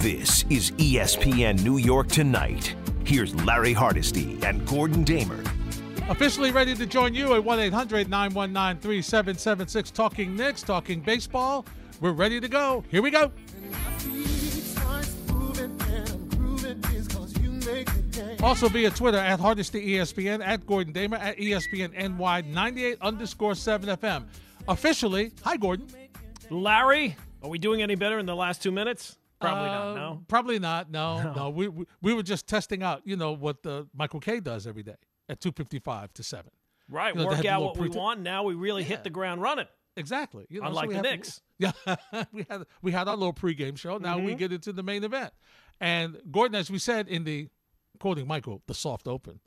This is ESPN New York Tonight. Here's Larry Hardesty and Gordon Damer. Officially ready to join you at 1 800 919 3776. Talking Knicks, talking baseball. We're ready to go. Here we go. Also via Twitter at Hardesty ESPN, at Gordon Damer, at ESPN NY 98 underscore 7 FM. Officially, hi, Gordon. Larry, are we doing any better in the last two minutes? Probably Uh, not. No. Probably not. No, no. We, we we were just testing out, you know, what the Michael Kay does every day at 255 to 7. Right. You know, work out what we pre- want. Now we really Yeah. hit the ground running. Exactly. You know, Unlike we the Knicks. Yeah, we had we had our little pregame show. Now we Mhm. get into the main event, and Gordon, as we said in the quoting Michael, the soft open.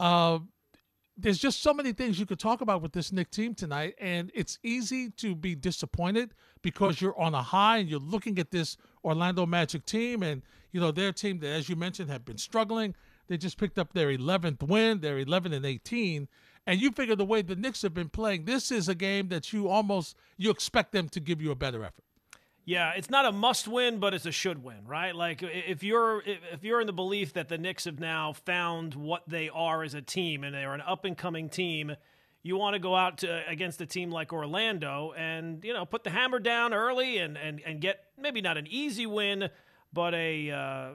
Uh, there's just so many things you could talk about with this Knick team tonight, and it's easy to be disappointed because you're on a high and you're looking at this Orlando Magic team, and you know their team that, as you mentioned, have been struggling. They just picked up their 11th win. They're 11 and 18, and you figure the way the Knicks have been playing, this is a game that you almost you expect them to give you a better effort. Yeah, it's not a must win, but it's a should win, right? Like if you're if you're in the belief that the Knicks have now found what they are as a team and they're an up and coming team, you want to go out to against a team like Orlando and you know put the hammer down early and and and get maybe not an easy win, but a uh,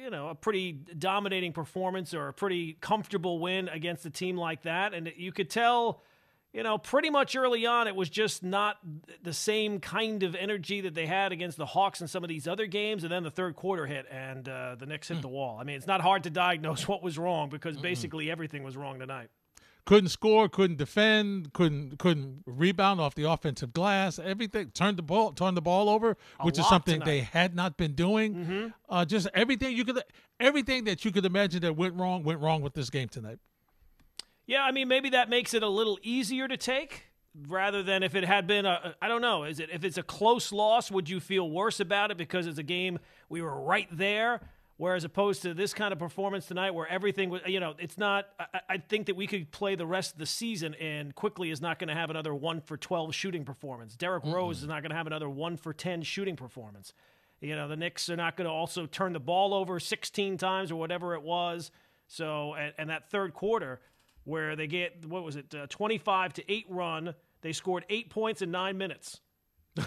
you know a pretty dominating performance or a pretty comfortable win against a team like that, and you could tell you know, pretty much early on, it was just not the same kind of energy that they had against the Hawks in some of these other games. And then the third quarter hit, and uh, the Knicks hit the wall. I mean, it's not hard to diagnose what was wrong because basically everything was wrong tonight. Couldn't score, couldn't defend, couldn't couldn't rebound off the offensive glass. Everything turned the ball turned the ball over, A which is something tonight. they had not been doing. Mm-hmm. Uh, just everything you could everything that you could imagine that went wrong went wrong with this game tonight. Yeah, I mean, maybe that makes it a little easier to take rather than if it had been a I don't know, is it if it's a close loss, would you feel worse about it because it's a game we were right there? Whereas opposed to this kind of performance tonight where everything was, you know, it's not, I, I think that we could play the rest of the season and Quickley is not going to have another one for 12 shooting performance. Derrick Rose is not going to have another one for 10 shooting performance. You know, the Knicks are not going to also turn the ball over 16 times or whatever it was. So, and, and that third quarter where they get, what was it, uh, 25 to 8 run, they scored eight points in nine minutes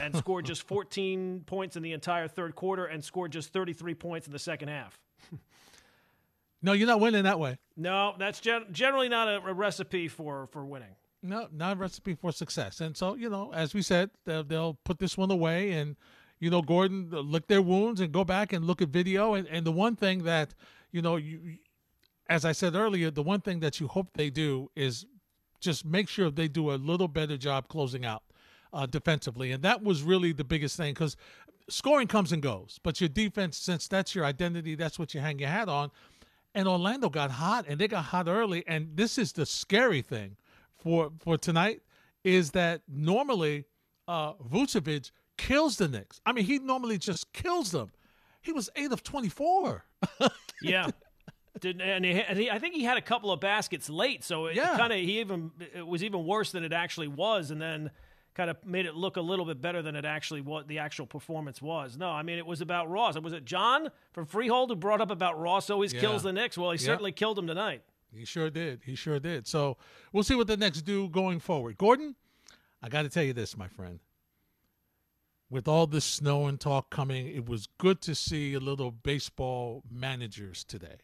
and scored just 14 points in the entire third quarter and scored just 33 points in the second half. No, you're not winning that way. No, that's gen- generally not a, a recipe for, for winning. No, not a recipe for success. And so, you know, as we said, they'll, they'll put this one away and, you know, Gordon lick their wounds and go back and look at video. And, and the one thing that, you know, you, as I said earlier, the one thing that you hope they do is just make sure they do a little better job closing out uh, defensively. And that was really the biggest thing because scoring comes and goes, but your defense, since that's your identity, that's what you hang your hat on. And Orlando got hot, and they got hot early. And this is the scary thing for for tonight is that normally uh, Vucevic kills the Knicks. I mean, he normally just kills them. He was eight of twenty four. Yeah. Did, and, he, and he, I think he had a couple of baskets late, so it Yeah. kind of he even it was even worse than it actually was, and then kind of made it look a little bit better than it actually what the actual performance was. No, I mean it was about Ross. Was it John from Freehold who brought up about Ross always Yeah. kills the Knicks? Well, he Yeah. certainly killed him tonight. He sure did. He sure did. So we'll see what the Knicks do going forward. Gordon, I got to tell you this, my friend. With all this snow and talk coming, it was good to see a little baseball managers today.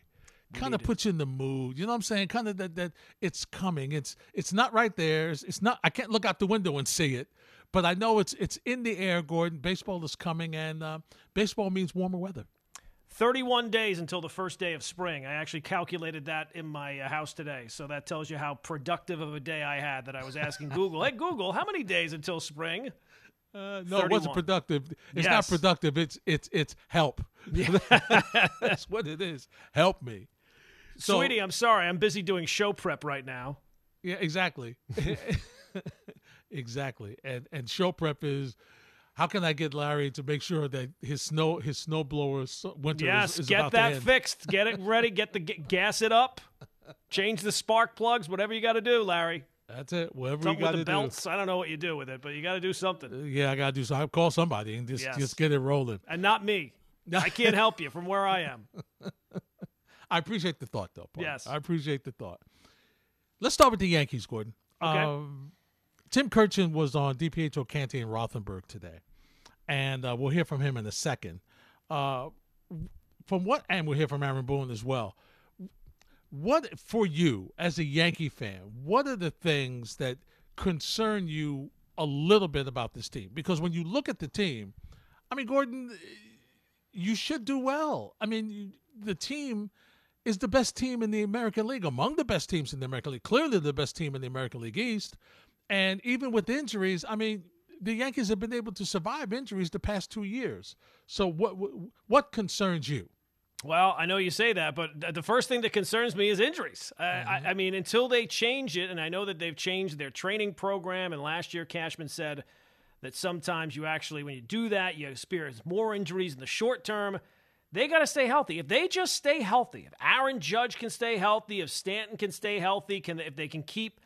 Kind of puts you in the mood. You know what I'm saying? Kind of that that it's coming. It's it's not right there. It's, it's not. I can't look out the window and see it, but I know it's it's in the air. Gordon, baseball is coming, and uh, baseball means warmer weather. 31 days until the first day of spring. I actually calculated that in my uh, house today. So that tells you how productive of a day I had that I was asking Google, hey, Google, how many days until spring? Uh, no, it wasn't productive. It's not productive. It's it's it's help. That's what it is. Help me. So- Sweetie, I'm sorry. I'm busy doing show prep right now. Yeah, exactly. exactly. And and show prep is how can I get Larry to make sure that his snow his snowblower winter Yes, is, is get that fixed. Get it ready. Get the get, gas it up. Change the spark plugs. Whatever you got to do, Larry. That's it. Whatever Something you got to the do. belts. I don't know what you do with it, but you got to do something. Uh, yeah, I got to do something. I'll call somebody and just Yes. just get it rolling. And not me. I can't help you from where I am. I appreciate the thought, though. Paul. Yes. I appreciate the thought. Let's start with the Yankees, Gordon. Okay. Um, Tim Kurkjian was on DiPietro Canty in Rothenberg today, and uh, we'll hear from him in a second. Uh, from what, and we'll hear from Aaron Boone as well. What for you as a Yankee fan? What are the things that concern you a little bit about this team? Because when you look at the team, I mean, Gordon, you should do well. I mean, the team is the best team in the American League, among the best teams in the American League, clearly the best team in the American League East. And even with injuries, I mean, the Yankees have been able to survive injuries the past two years. So what what, what concerns you? Well, I know you say that, but the first thing that concerns me is injuries. Uh, I, I mean, until they change it, and I know that they've changed their training program, and last year Cashman said that sometimes you actually, when you do that, you experience more injuries in the short term. They got to stay healthy. If they just stay healthy, if Aaron Judge can stay healthy, if Stanton can stay healthy, can if they can keep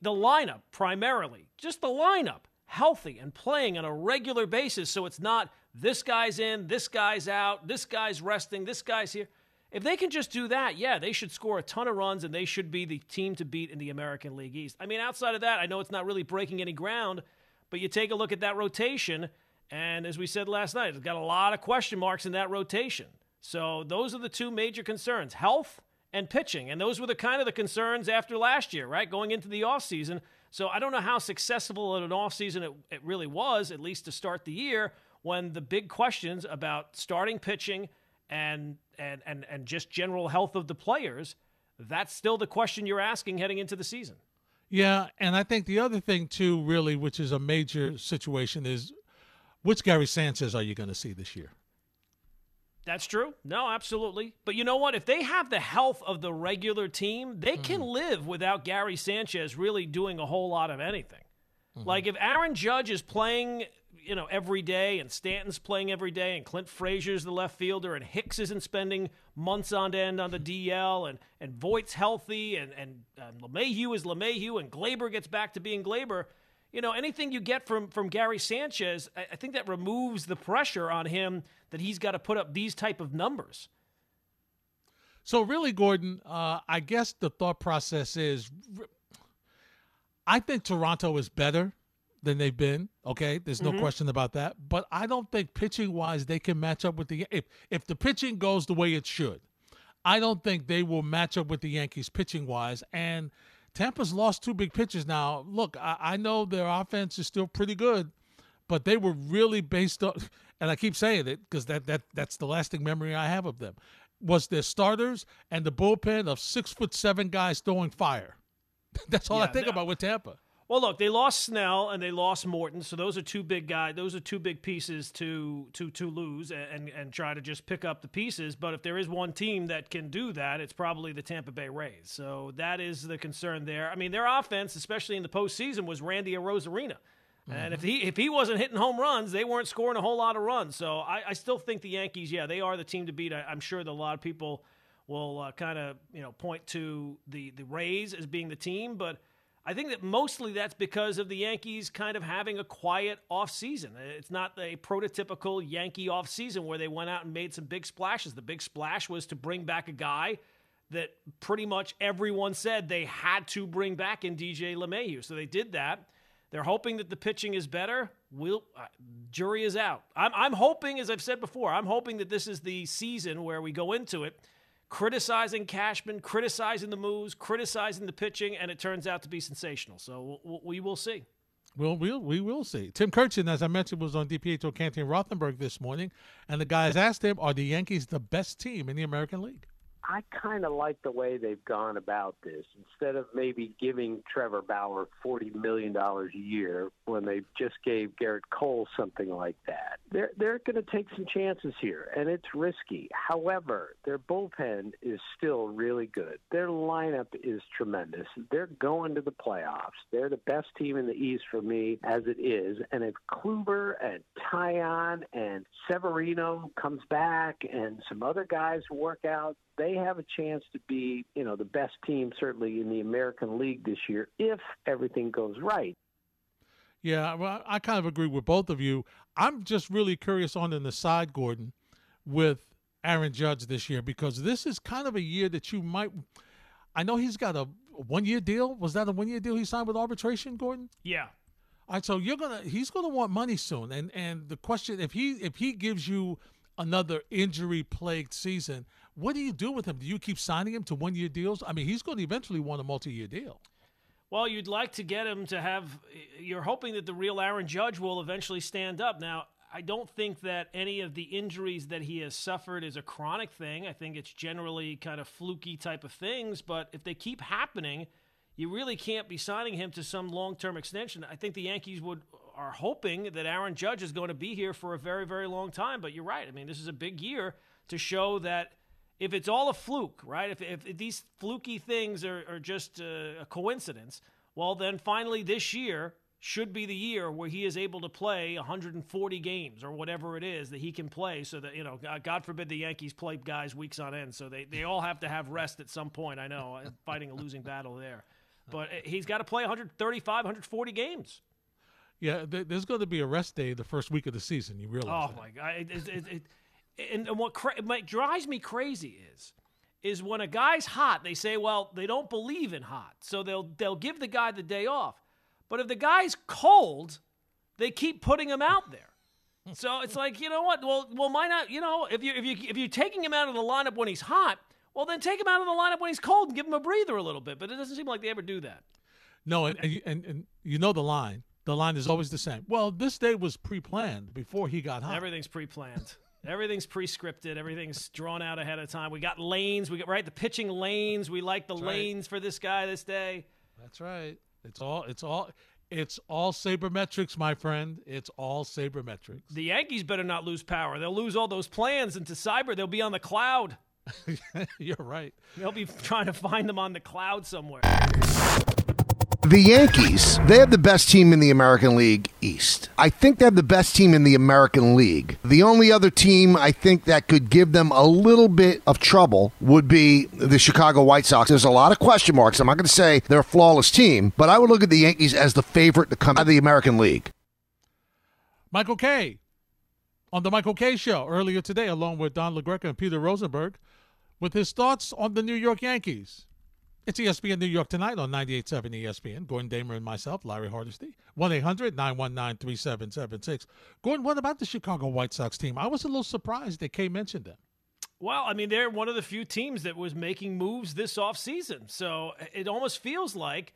the lineup primarily, just the lineup healthy and playing on a regular basis so it's not this guy's in, this guy's out, this guy's resting, this guy's here. If they can just do that, yeah, they should score a ton of runs and they should be the team to beat in the American League East. I mean, outside of that, I know it's not really breaking any ground, but you take a look at that rotation, and as we said last night, it's got a lot of question marks in that rotation. So those are the two major concerns health and pitching. And those were the kind of the concerns after last year, right? Going into the offseason. So I don't know how successful an offseason it, it really was, at least to start the year, when the big questions about starting pitching and and and and just general health of the players, that's still the question you're asking heading into the season. Yeah, and I think the other thing too, really, which is a major situation, is which Gary Sanchez are you going to see this year? That's true. No, absolutely. But you know what? If they have the health of the regular team, they mm-hmm. can live without Gary Sanchez really doing a whole lot of anything. Mm-hmm. Like if Aaron Judge is playing, you know, every day and Stanton's playing every day and Clint Frazier's the left fielder and Hicks isn't spending months on end on the DL and and Voit's healthy and and um, LeMahieu is LeMahieu and Gleyber gets back to being Gleyber – you know, anything you get from from Gary Sanchez, I, I think that removes the pressure on him that he's got to put up these type of numbers. So really, Gordon, uh, I guess the thought process is, I think Toronto is better than they've been. Okay, there's no mm-hmm. question about that. But I don't think pitching wise they can match up with the if if the pitching goes the way it should. I don't think they will match up with the Yankees pitching wise and Tampa's lost two big pitchers now. Look, I, I know their offense is still pretty good, but they were really based on, and I keep saying it because that, that that's the lasting memory I have of them, was their starters and the bullpen of six foot seven guys throwing fire. that's all yeah, I think about with Tampa. Well, look, they lost Snell and they lost Morton, so those are two big guys. Those are two big pieces to to to lose and and try to just pick up the pieces. But if there is one team that can do that, it's probably the Tampa Bay Rays. So that is the concern there. I mean, their offense, especially in the postseason, was Randy Arozarena. Mm-hmm. And if he if he wasn't hitting home runs, they weren't scoring a whole lot of runs. So I, I still think the Yankees, yeah, they are the team to beat. I, am sure that a lot of people will uh, kind of you know point to the the Rays as being the team, but I think that mostly that's because of the Yankees kind of having a quiet offseason. It's not a prototypical Yankee offseason where they went out and made some big splashes. The big splash was to bring back a guy that pretty much everyone said they had to bring back in DJ LeMahieu. So they did that. They're hoping that the pitching is better. We'll, uh, jury is out. I'm, I'm hoping, as I've said before, I'm hoping that this is the season where we go into it – criticizing Cashman, criticizing the moves, criticizing the pitching, and it turns out to be sensational. So we will see. Well, we'll we will see. Tim Kurkjian, as I mentioned, was on DiPietro Canty Rothenberg this morning, and the guys asked him, "Are the Yankees the best team in the American League?" I kind of like the way they've gone about this. Instead of maybe giving Trevor Bauer $40 million a year when they just gave Gerrit Cole something like that, they're, they're going to take some chances here, and it's risky. However, their bullpen is still really good. Their lineup is tremendous. They're going to the playoffs. They're the best team in the East for me as it is. And if Kluber and Taillon and Severino comes back and some other guys work out, they have a chance to be, you know, the best team certainly in the American League this year if everything goes right. Yeah, well, I kind of agree with both of you. I'm just really curious on in the side, Gordon, with Aaron Judge this year because this is kind of a year that you might. I know he's got a one year deal. Was that a one year deal he signed with arbitration, Gordon? Yeah. All right, so you're gonna he's gonna want money soon, and and the question if he if he gives you another injury plagued season, what do you do with him? Do you keep signing him to one year deals? I mean, he's going to eventually want a multi year deal. Well, you'd like to get him to have. You're hoping that the real Aaron Judge will eventually stand up. Now, I don't think that any of the injuries that he has suffered is a chronic thing. I think it's generally kind of fluky type of things. But if they keep happening, you really can't be signing him to some long term extension. I think the Yankees would are hoping that Aaron Judge is going to be here for a very, very long time. But you're right. I mean, this is a big year to show that if it's all a fluke, right? If, if, if these fluky things are, are just a, a coincidence, well, then finally this year should be the year where he is able to play 140 games or whatever it is that he can play so that, you know, God forbid the Yankees play guys weeks on end. So they, they all have to have rest at some point. I know, uh, fighting a losing battle there. But uh, he's got to play 135, 140 games. Yeah, there's going to be a rest day the first week of the season. You realize? Oh, that. my God. It, it, it, and, and what, cra- what drives me crazy is is when a guy's hot, they say, well, they don't believe in hot, so they'll they'll give the guy the day off. But if the guy's cold, they keep putting him out there. So it's like, you know what? Well, well, why not? You know, if you if you if you're taking him out of the lineup when he's hot, well, then take him out of the lineup when he's cold and give him a breather a little bit. But it doesn't seem like they ever do that. No, and and, and you know the line. The line is always the same. Well, this day was pre-planned before he got hot. Everything's pre-planned. Everything's pre-scripted. Everything's drawn out ahead of time. We got lanes. We got right the pitching lanes. We like the That's lanes right. for this guy this day. That's right. It's all. It's all. It's all sabermetrics, my friend. It's all sabermetrics. The Yankees better not lose power. They'll lose all those plans into cyber. They'll be on the cloud. You're right. They'll be trying to find them on the cloud somewhere. The Yankees, they have the best team in the American League East. I think they have the best team in the American League. The only other team I think that could give them a little bit of trouble would be the Chicago White Sox. There's a lot of question marks. I'm not going to say they're a flawless team, but I would look at the Yankees as the favorite to come out of the American League. Michael Kay on the Michael Kay Show earlier today, along with Don LaGreca and Peter Rosenberg, with his thoughts on the New York Yankees. It's ESPN New York tonight on 98.7 ESPN. Gordon Damer and myself, Larry Hardesty. 1 800 919 3776. Gordon, what about the Chicago White Sox team? I was a little surprised that Kay mentioned them. Well, I mean, they're one of the few teams that was making moves this offseason. So it almost feels like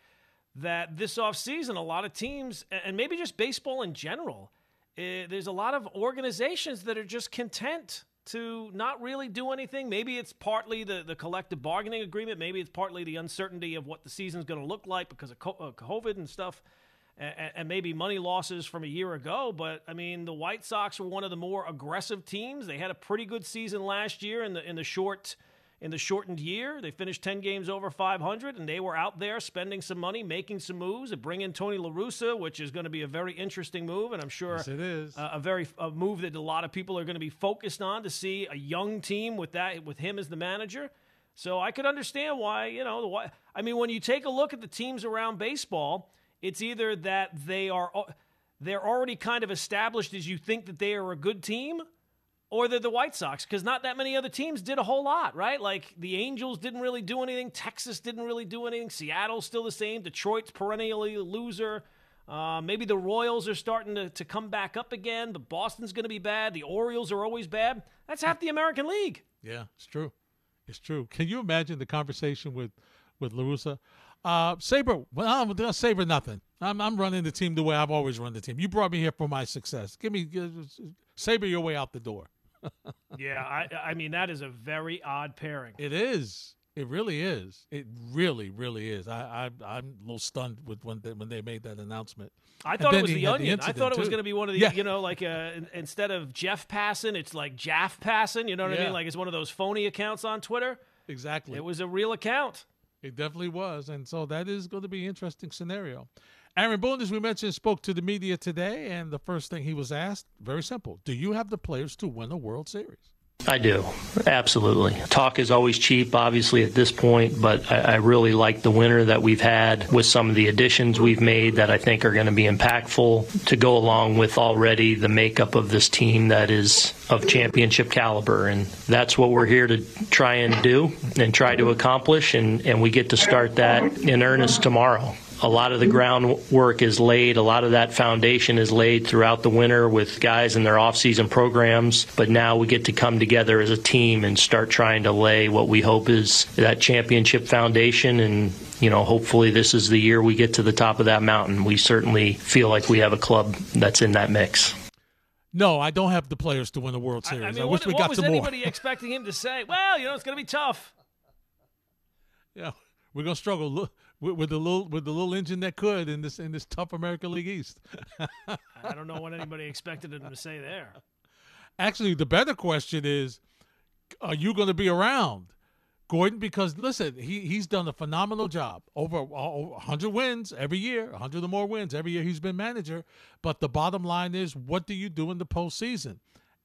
that this offseason, a lot of teams, and maybe just baseball in general, eh, there's a lot of organizations that are just content to not really do anything. Maybe it's partly the, the collective bargaining agreement. Maybe it's partly the uncertainty of what the season's going to look like because of uh, COVID and stuff, and, and, maybe money losses from a year ago. But I mean, the White Sox were one of the more aggressive teams. They had a pretty good season last year in the in the short in the shortened year. They finished 10 games over 500, and they were out there spending some money, making some moves, and bring in Tony La Russa, which is going to be a very interesting move, and I'm sure yes, it is a, a very a move that a lot of people are going to be focused on to see a young team with that with him as the manager. So I could understand why you know the I mean when you take a look at the teams around baseball, it's either that they are they're already kind of established as you think that they are a good team or they're the White Sox because not that many other teams did a whole lot, right? Like the Angels didn't really do anything, Texas didn't really do anything, Seattle's still the same, Detroit's perennially a loser. Uh, maybe the Royals are starting to, to come back up again, but Boston's going to be bad. The Orioles are always bad. That's half the American League. Yeah, it's true. It's true. Can you imagine the conversation with with La Russa? Uh, Saber, well, I'm Saber nothing. I'm, I'm running the team the way I've always run the team. You brought me here for my success. Give me uh, Saber your way out the door yeah, I, I mean that is a very odd pairing. It is. It really is. It really, really is. I, I I'm a little stunned with when they, when they made that announcement. I thought it was the onion. The I thought it was going to be one of the, yeah. you know, like uh, instead of Jeff Passan, it's like Jaff Passan. You know what yeah. I mean? Like it's one of those phony accounts on Twitter. Exactly. It was a real account. It definitely was, and so that is going to be an interesting scenario. Aaron Boone, as we mentioned, spoke to the media today, and the first thing he was asked, very simple: Do you have the players to win a World Series? I do. Absolutely. Talk is always cheap, obviously, at this point, but I, I, really like the winter that we've had with some of the additions we've made that I think are going to be impactful to go along with already the makeup of this team that is of championship caliber. And that's what we're here to try and do and try to accomplish. And, and we get to start that in earnest tomorrow a lot of the groundwork is laid. A lot of that foundation is laid throughout the winter with guys in their off-season programs. But now we get to come together as a team and start trying to lay what we hope is that championship foundation. And you know, hopefully this is the year we get to the top of that mountain. We certainly feel like we have a club that's in that mix. No, I don't have the players to win the World Series. I, I, mean, I wish what, we got what some more. was anybody expecting him to say? Well, you know, it's going to be tough. Yeah, we're going to struggle. Look with, with, the little with the little engine that could in this in this tough American League East. I don't know what anybody expected him to say there. Actually, the better question is, are you going to be around, Gordon? Because listen, he he's done a phenomenal job. Over, uh, over 100 wins every year, 100 or more wins every year he's been manager. But the bottom line is, what do you do in the postseason?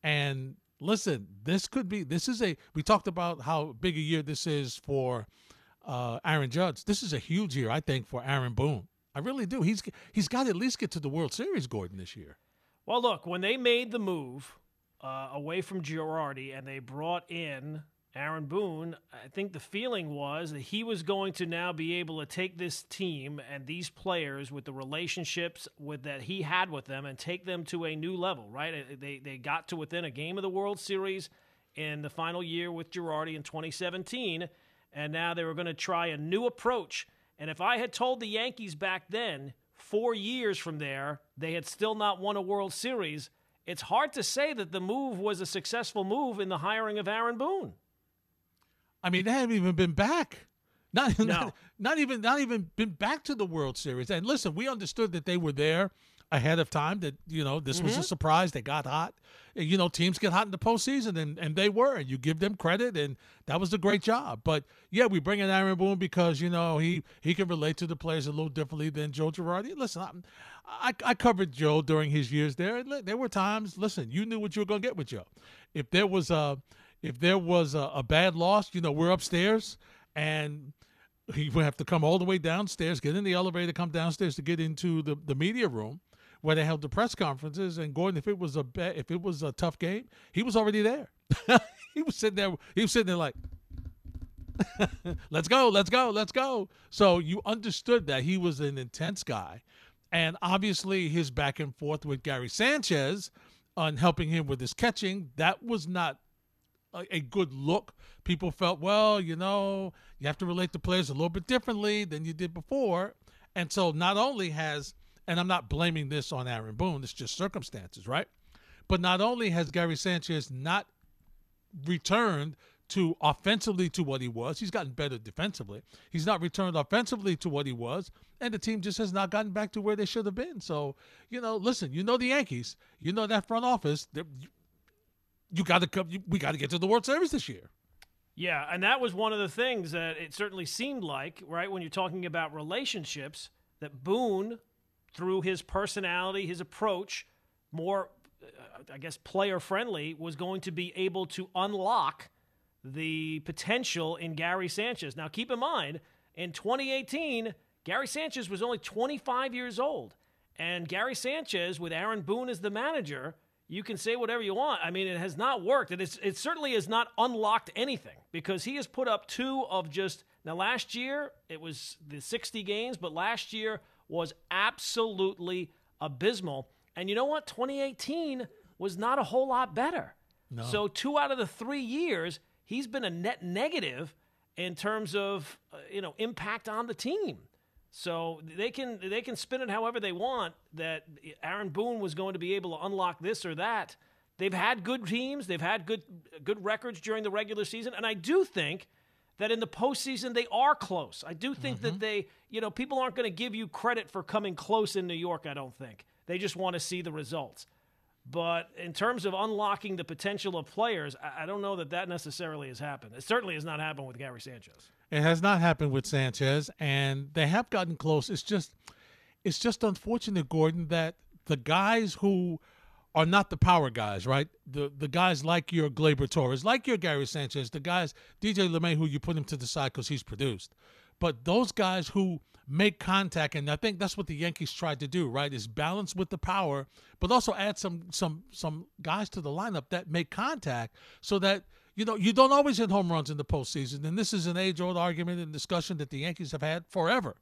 And listen, this could be this is a we talked about how big a year this is for uh, Aaron Judge. This is a huge year, I think, for Aaron Boone. I really do. He's he's got to at least get to the World Series, Gordon, this year. Well, look, when they made the move uh, away from Girardi and they brought in Aaron Boone, I think the feeling was that he was going to now be able to take this team and these players with the relationships with that he had with them and take them to a new level. Right? They they got to within a game of the World Series in the final year with Girardi in 2017 and now they were going to try a new approach. And if I had told the Yankees back then, four years from there, they had still not won a World Series, it's hard to say that the move was a successful move in the hiring of Aaron Boone. I mean, they haven't even been back. Not, no. not, not even not even been back to the World Series. And listen, we understood that they were there ahead of time that you know this mm-hmm. was a mm-hmm. surprise they got hot you know teams get hot in the postseason and, and they were and you give them credit and that was a great job but yeah we bring in Aaron Boone because you know he he can relate to the players a little differently than Joe Girardi listen I, I covered Joe during his years there there were times listen you knew what you were going to get with Joe if there was a if there was a, a bad loss you know we're upstairs and he would have to come all the way downstairs, get in the elevator, come downstairs to get into the, the media room where they held the press conferences. And Gordon, if it was a bet, if it was a tough game, he was already there. he was sitting there. He was sitting there like, "Let's go, let's go, let's go." So you understood that he was an intense guy, and obviously his back and forth with Gary Sanchez on helping him with his catching that was not a, a good look. People felt, well, you know, you have to relate to players a little bit differently than you did before. And so not only has and I'm not blaming this on Aaron Boone, it's just circumstances, right? But not only has Gary Sanchez not returned to offensively to what he was, he's gotten better defensively. He's not returned offensively to what he was, and the team just has not gotten back to where they should have been. So, you know, listen, you know the Yankees, you know that front office, you, got to come. We got to get to the World Series this year. Yeah, and that was one of the things that it certainly seemed like, right, when you're talking about relationships, that Boone through his personality, his approach, more, uh, I guess, player friendly, was going to be able to unlock the potential in Gary Sanchez. Now, keep in mind, in 2018, Gary Sanchez was only 25 years old. And Gary Sanchez, with Aaron Boone as the manager, you can say whatever you want. I mean, it has not worked. And it certainly has not unlocked anything because he has put up two of just. Now, last year, it was the 60 games, but last year, was absolutely abysmal. And you know what? 2018 was not a whole lot better. No. So, two out of the three years, he's been a net negative in terms of uh, you know impact on the team. So they can they can spin it however they want. That Aaron Boone was going to be able to unlock this or that. They've had good teams. They've had good good records during the regular season, and I do think that in the postseason they are close. I do think mm-hmm. that they, you know, people aren't going to give you credit for coming close in New York, I don't think. They just want to see the results. But in terms of unlocking the potential of players, I don't know that that necessarily has happened. It certainly has not happened with Gary Sanchez. It has not happened with Sanchez, and they have gotten close. It's just, it's just unfortunate, Gordon, that the guys who are not the power guys, right? The the guys like your Gleyber Torres, like your Gary Sanchez, the guys DJ LeMay, who you put him to the side because he's produced, but those guys who make contact, and I think that's what the Yankees tried to do, right? Is balance with the power, but also add some some some guys to the lineup that make contact, so that you know you don't always hit home runs in the postseason. And this is an age old argument and discussion that the Yankees have had forever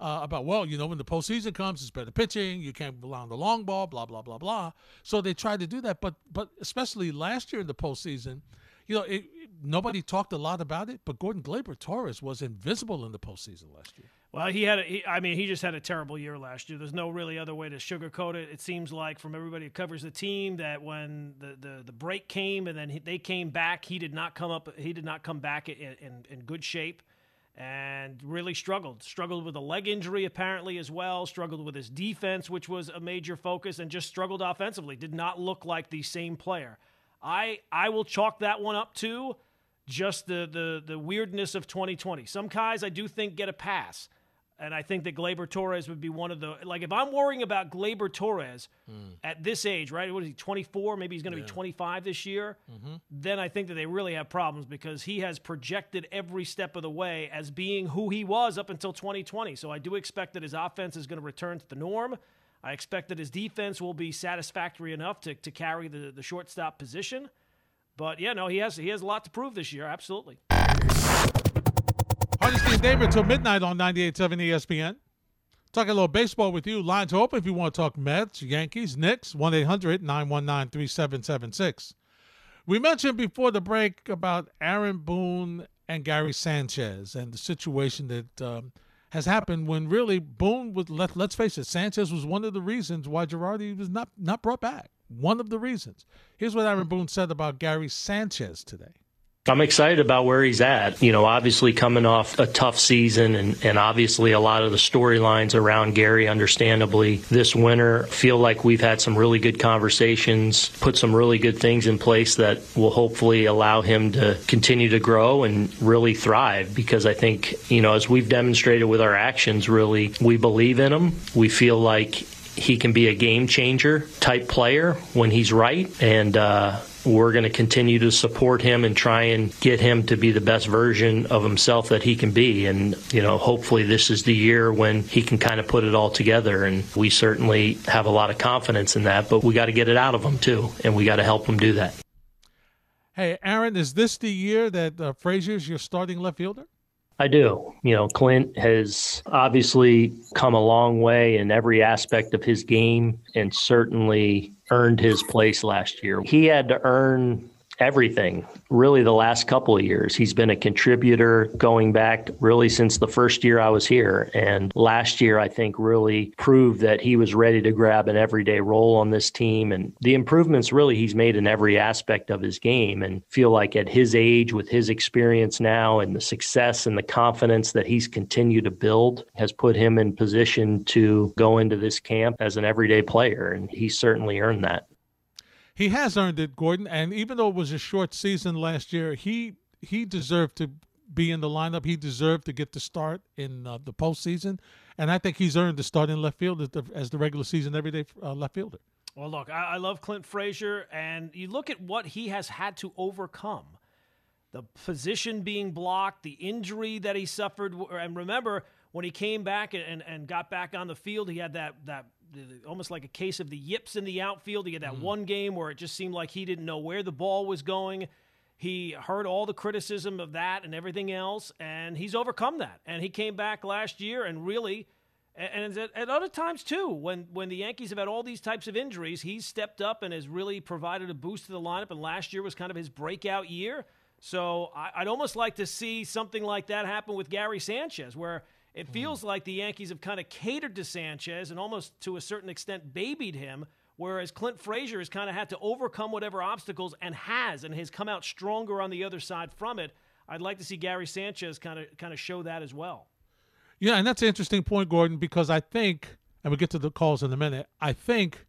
uh, about, well, you know, when the postseason comes, it's better pitching. You can't rely on the long ball, blah blah blah blah. So they tried to do that, but but especially last year in the postseason, you know, it, nobody talked a lot about it. But Gordon Gleyber Torres was invisible in the postseason last year. Well, he had. A, he, I mean, he just had a terrible year last year. There's no really other way to sugarcoat it. It seems like from everybody who covers the team that when the, the, the break came and then he, they came back, he did not come up. He did not come back in, in, in good shape and really struggled. Struggled with a leg injury, apparently, as well. Struggled with his defense, which was a major focus, and just struggled offensively. Did not look like the same player. I I will chalk that one up to just the the the weirdness of 2020. Some guys I do think get a pass. And I think that Gleyber Torres would be one of the like if I'm worrying about Gleyber Torres mm. at this age, right? What is he? 24? Maybe he's going to yeah. be 25 this year. Mm-hmm. Then I think that they really have problems because he has projected every step of the way as being who he was up until 2020. So I do expect that his offense is going to return to the norm. I expect that his defense will be satisfactory enough to, to carry the, the shortstop position. But yeah, no, he has he has a lot to prove this year. Absolutely. Hardesty and Damer till midnight on 98.7 ESPN. Talking a little baseball with you. Lines open if you want to talk Mets, Yankees, Knicks, 1 800 919 3776. We mentioned before the break about Aaron Boone and Gary Sanchez and the situation that um, has happened when really Boone was, let, let's face it, Sanchez was one of the reasons why Girardi was not, not brought back. One of the reasons. Here's what Aaron Boone said about Gary Sanchez today. I'm excited about where he's at. You know, obviously coming off a tough season and, and obviously a lot of the storylines around Gary, understandably, this winter feel like we've had some really good conversations, put some really good things in place that will hopefully allow him to continue to grow and really thrive because I think, you know, as we've demonstrated with our actions, really, we believe in him. We feel like he can be a game changer type player when he's right. And, uh, we're going to continue to support him and try and get him to be the best version of himself that he can be. And, you know, hopefully this is the year when he can kind of put it all together. And we certainly have a lot of confidence in that, but we got to get it out of him too. And we got to help him do that. Hey, Aaron, is this the year that uh, Frazier's your starting left fielder? I do. You know, Clint has obviously come a long way in every aspect of his game and certainly earned his place last year. He had to earn everything really the last couple of years. He's been a contributor going back really since the first year I was here. And last year, I think, really proved that he was ready to grab an everyday role on this team. And the improvements really he's made in every aspect of his game. And feel like at his age, with his experience now and the success and the confidence that he's continued to build, has put him in position to go into this camp as an everyday player. And he certainly earned that he has earned it, Gordon. And even though it was a short season last year, he he deserved to be in the lineup. He deserved to get the start in uh, the postseason, and I think he's earned the start in left field as the, as the regular season everyday uh, left fielder. Well, look, I, I love Clint Frazier, and you look at what he has had to overcome the position being blocked, the injury that he suffered. And remember, when he came back and, and got back on the field, he had that, that almost like a case of the yips in the outfield. He had that mm. one game where it just seemed like he didn't know where the ball was going. He heard all the criticism of that and everything else, and he's overcome that. And he came back last year and really, and at, at other times too, when when the Yankees have had all these types of injuries, he's stepped up and has really provided a boost to the lineup. And last year was kind of his breakout year. So I, I'd almost like to see something like that happen with Gary Sanchez, where it hmm. feels like the Yankees have kind of catered to Sanchez and almost to a certain extent babied him, whereas Clint Frazier has kind of had to overcome whatever obstacles and has and has come out stronger on the other side from it. I'd like to see Gary Sanchez kind of kind of show that as well. Yeah, and that's an interesting point, Gordon, because I think, and we'll get to the calls in a minute. I think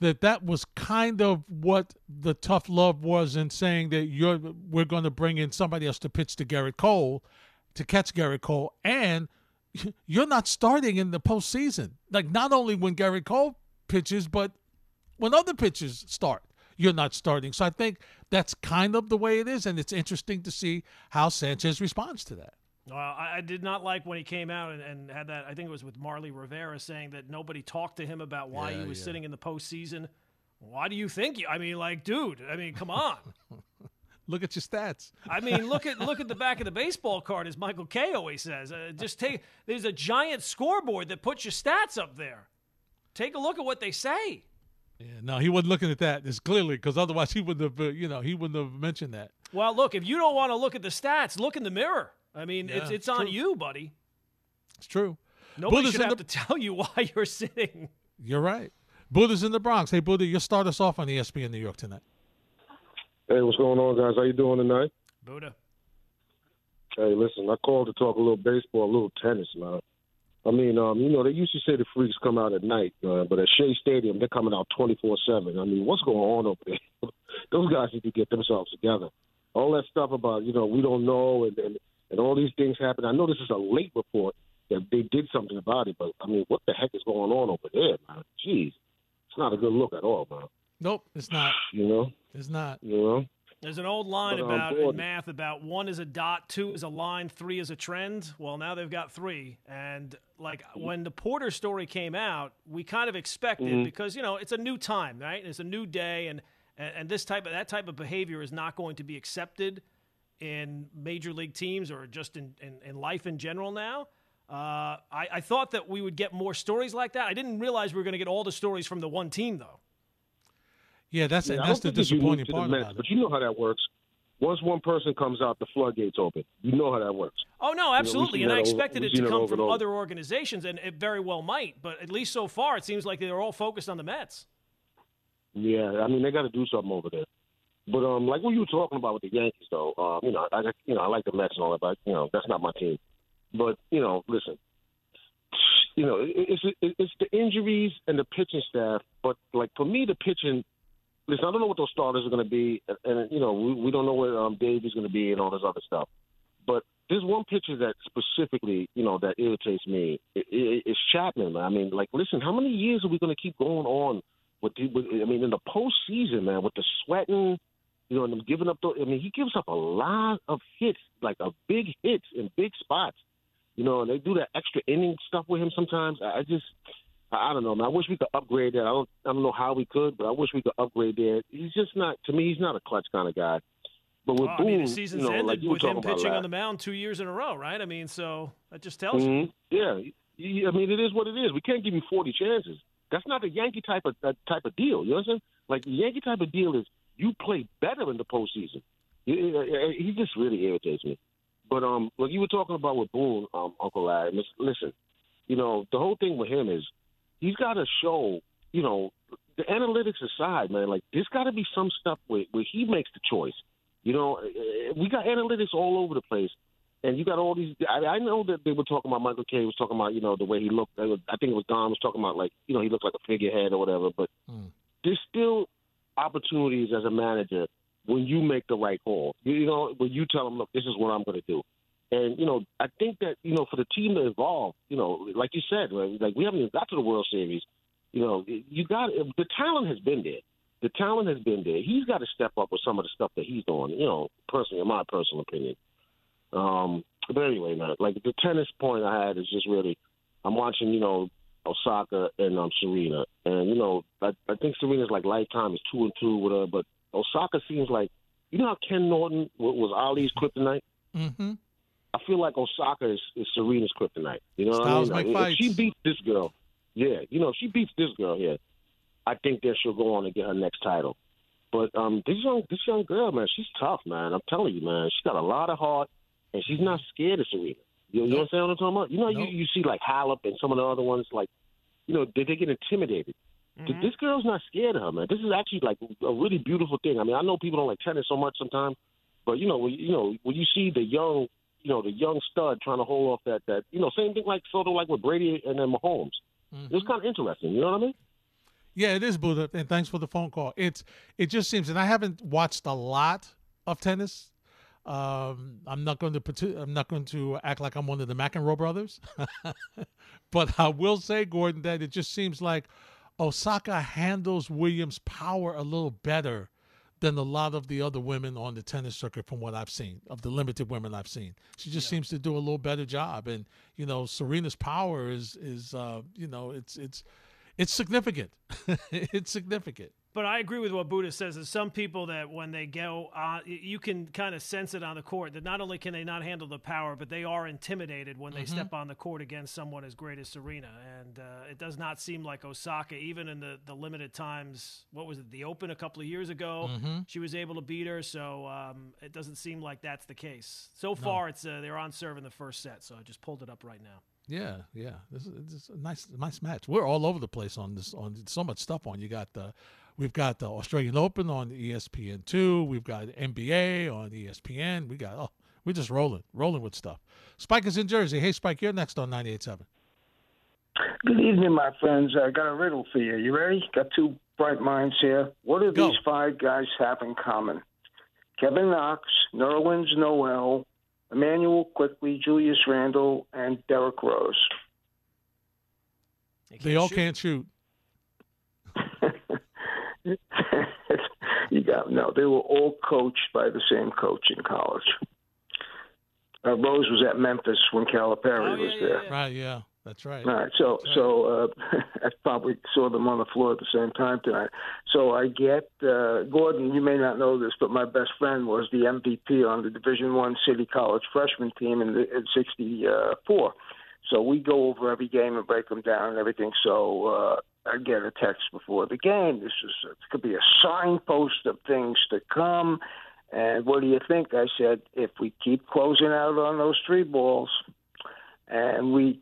that that was kind of what the tough love was in saying that you're we're going to bring in somebody else to pitch to Gerrit Cole to catch Gary Cole, and you're not starting in the postseason. Like not only when Gary Cole pitches, but when other pitchers start, you're not starting. So I think that's kind of the way it is, and it's interesting to see how Sanchez responds to that. Well, I, I did not like when he came out and, and, had that. I think it was with Marly Rivera saying that nobody talked to him about why yeah, he was yeah. sitting in the postseason. Why do you think? You, I mean, like, dude. I mean, come on. look at your stats. I mean, look at look at the back of the baseball card, as Michael Kay always says. Uh, just take. There's a giant scoreboard that puts your stats up there. Take a look at what they say. Yeah, no, he wasn't looking at that. It's clearly because otherwise he wouldn't have, uh, you know, he wouldn't have mentioned that. Well, look, if you don't want to look at the stats, look in the mirror. I mean, yeah, it's it's on you, buddy. It's true. Nobody Buddha's should have the... to tell you why you're sitting. You're right. Buddha's in the Bronx. Hey, Buddha, you start us off on ESPN New York tonight. Hey, what's going on, guys? How you doing tonight? Buddha. Hey, listen, I called to talk a little baseball, a little tennis, man. I mean, um, you know, they used to say the freaks come out at night, uh, but at Shea Stadium, they're coming out 24 7. I mean, what's going on over there? Those guys need to get themselves together. All that stuff about, you know, we don't know and, and, and all these things happen. I know this is a late report that they did something about it, but I mean, what the heck is going on over there, man? Jeez. It's not a good look at all, man. Nope, it's not. You know? It's not. You know? There's an old line but, about in math about one is a dot, two is a line, three is a trend. Well, now they've got three. And like when the Porter story came out, we kind of expected mm-hmm. because you know it's a new time, right? It's a new day, and and this type of that type of behavior is not going to be accepted in major league teams or just in in, in life in general now. Uh, I, I thought that we would get more stories like that. I didn't realize we were going to get all the stories from the one team, though. Yeah, that's yeah, that's the disappointing part the about But you know how that works. Once one person comes out, the floodgates open. You know how that works. Oh no, absolutely, you know, and I expected over, it to come from other organizations, and it very well might. But at least so far, it seems like they're all focused on the Mets. Yeah, I mean they got to do something over there. But um, like what you were talking about with the Yankees, though, um, you know, I you know I like the Mets and all that, but you know that's not my team. But you know, listen, you know, it's it's the injuries and the pitching staff. But like for me, the pitching listen, I don't know what those starters are going to be, and, and you know, we, we don't know where um, Dave is going to be and all this other stuff. But there's one pitcher that specifically, you know, that irritates me. It, it, it's Chapman. I mean, like, listen, how many years are we going to keep going on with, the, with? I mean, in the postseason, man, with the sweating, you know, and them giving up. The, I mean, he gives up a lot of hits, like a big hits in big spots. You know, and they do that extra inning stuff with him sometimes. I just I don't know, man. I wish we could upgrade that. I don't, I don't know how we could, but I wish we could upgrade that. He's just not. To me, he's not a clutch kind of guy. But with well, Boone, I mean, the season's you know, ended like with him pitching on the mound two years in a row, right? I mean, so that just tells mm-hmm. you. Yeah, I mean, it is what it is. We can't give you forty chances. That's not a Yankee type of uh, type of deal. You understand? Like the Yankee type of deal is you play better in the postseason. He, he just really irritates me. But um, what you were talking about with Boone, um, Uncle Larry, listen, you know, the whole thing with him is he's got to show, you know, the analytics aside, man, like there's got to be some stuff where, where he makes the choice. You know, eh, we got analytics all over the place, and you got all these. I, I know that they were talking about Michael Kay was talking about, you know, the way he looked. I think it was Don was talking about like, you know, he looked like a figurehead or whatever. But mm. there's still opportunities as a manager when you make the right call. You know, when you tell them, look, this is what I'm going to do. And you know, I think that you know, for the team to evolve, you know, like you said, right, like we haven't even got to the World Series. You know, you got the talent has been there. The talent has been there. He's got to step up with some of the stuff that he's doing. You know, personally, in my personal opinion. Um, but anyway, man, like the tennis point I had is just really, I'm watching, you know, Osaka and um, Serena, and you know, I, I think Serena's like lifetime is two and two with her, but Osaka seems like, you know how Ken Norton was Ali's kryptonite. Mm-hmm. I feel like Osaka is, is Serena's kryptonite. You know Styles what I mean? Like, if she beats this girl, yeah, you know, if she beats this girl here, I think that she'll go on and get her next title. But um, this young this young girl, man, she's tough, man. I'm telling you, man, she's got a lot of heart, and she's not scared of Serena. You, you nope. understand what I'm talking about? You know, nope. you you see like Halep and some of the other ones, like, you know, they, they get intimidated. Mm-hmm. This girl's not scared of her, man. This is actually like a really beautiful thing. I mean, I know people don't like tennis so much sometimes, but you know, when, you know, when you see the young you know, the young stud trying to hold off that that you know, same thing like sort of like with Brady and then Mahomes. Mm-hmm. It was kind of interesting. You know what I mean? Yeah, it is, Buddha, and thanks for the phone call. It's it just seems, and I haven't watched a lot of tennis. Um, I'm not going to I'm not going to act like I'm one of the McEnroe brothers, but I will say, Gordon, that it just seems like Osaka handles Williams' power a little better than a lot of the other women on the tennis circuit from what I've seen, of the limited women I've seen. She just yeah. seems to do a little better job. And, you know, Serena's power is is uh, you know, it's it's it's significant. it's significant. But I agree with what Buddha says. There's some people that when they go on, you can kind of sense it on the court that not only can they not handle the power, but they are intimidated when they mm-hmm. step on the court against someone as great as Serena. And uh, it does not seem like Osaka, even in the, the limited times, what was it, the Open a couple of years ago, mm-hmm. she was able to beat her. So um, it doesn't seem like that's the case. So far, no. it's uh, they're on serve in the first set. So I just pulled it up right now. Yeah, yeah, this is, this is, a nice, nice match. We're all over the place on this, on so much stuff on. You got the We've got the Australian Open on ESPN two. We've got NBA on ESPN. We got oh, we're just rolling, rolling with stuff. Spike is in Jersey. Hey, Spike, you're next on 98.7. Good evening, my friends. I got a riddle for you. You ready? Got two bright minds here. What do Go. these five guys have in common? Kevin Knox, Nerlens Noel, Immanuel Quickley, Julius Randle, and Derrick Rose. They all shoot. can't shoot. you got no. They were all coached by the same coach in college. Uh, Rose was at Memphis when Calipari oh, was yeah, there. Yeah, Right. Yeah. That's right. All right. So, right. so uh, I probably saw them on the floor at the same time tonight. So I get uh, Gordon. You may not know this, but my best friend was the MVP on the Division One City College freshman team in, the, in '64. So we go over every game and break them down and everything. So uh, I get a text before the game. This is it could be a signpost of things to come. And what do you think? I said, if we keep closing out on those three balls, and we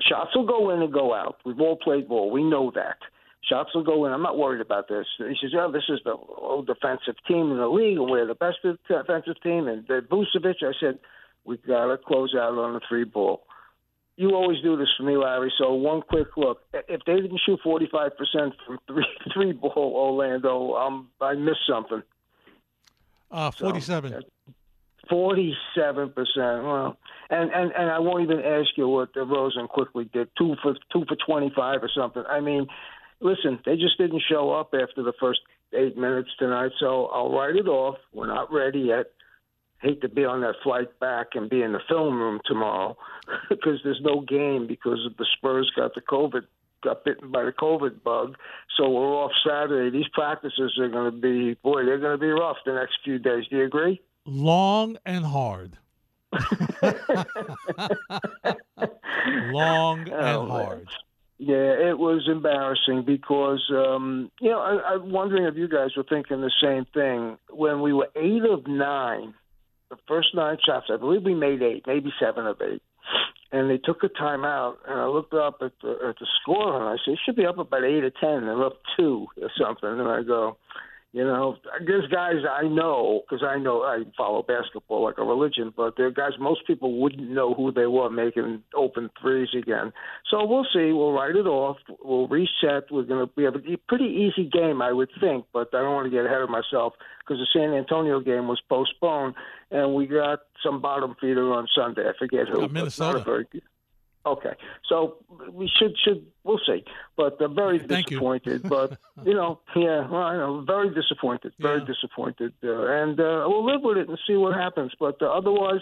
shots will go in and go out. We've all played ball. We know that. Shots will go in. I'm not worried about this. He says, "Oh, this is the old defensive team in the league, and we're the best defensive team." And Vucevic, I said, we got to close out on the three ball you always do this for me, Larry. So one quick look: if they didn't shoot forty-five percent from three three ball, Orlando, um, I missed something. Uh, forty-seven. Forty-seven percent. Well, and and and I won't even ask you what the Rosen Quickley did. Two for two for twenty-five or something. I mean, listen, they just didn't show up after the first eight minutes tonight. So I'll write it off. We're not ready yet hate to be on that flight back and be in the film room tomorrow because there's no game because the Spurs got the COVID got bitten by the COVID bug. So we're off Saturday. These practices are going to be boy, they're going to be rough the next few days. Do you agree? Long and hard. Long and oh, hard. Yeah, it was embarrassing because um, you know I, I'm wondering if you guys were thinking the same thing when we were eight of nine the first nine shots, I believe we made eight, maybe seven of eight. And they took a timeout, and I looked up at the, at the score, and I said, "It should be up about eight or ten. They're up two or something." And I go, you know, there's guys I know because I know I follow basketball like a religion, but there are guys most people wouldn't know who they were making open threes again. So we'll see. We'll write it off. We'll reset. We're going to be have a pretty easy game, I would think, but I don't want to get ahead of myself because the San Antonio game was postponed, and we got some bottom feeder on Sunday. I forget who. Minnesota. Okay, so we should should we'll see, but uh, very Thank disappointed. You. but you know, yeah, well, I know, very disappointed, very yeah. disappointed, uh, and uh, we'll live with it and see what happens. But uh, otherwise,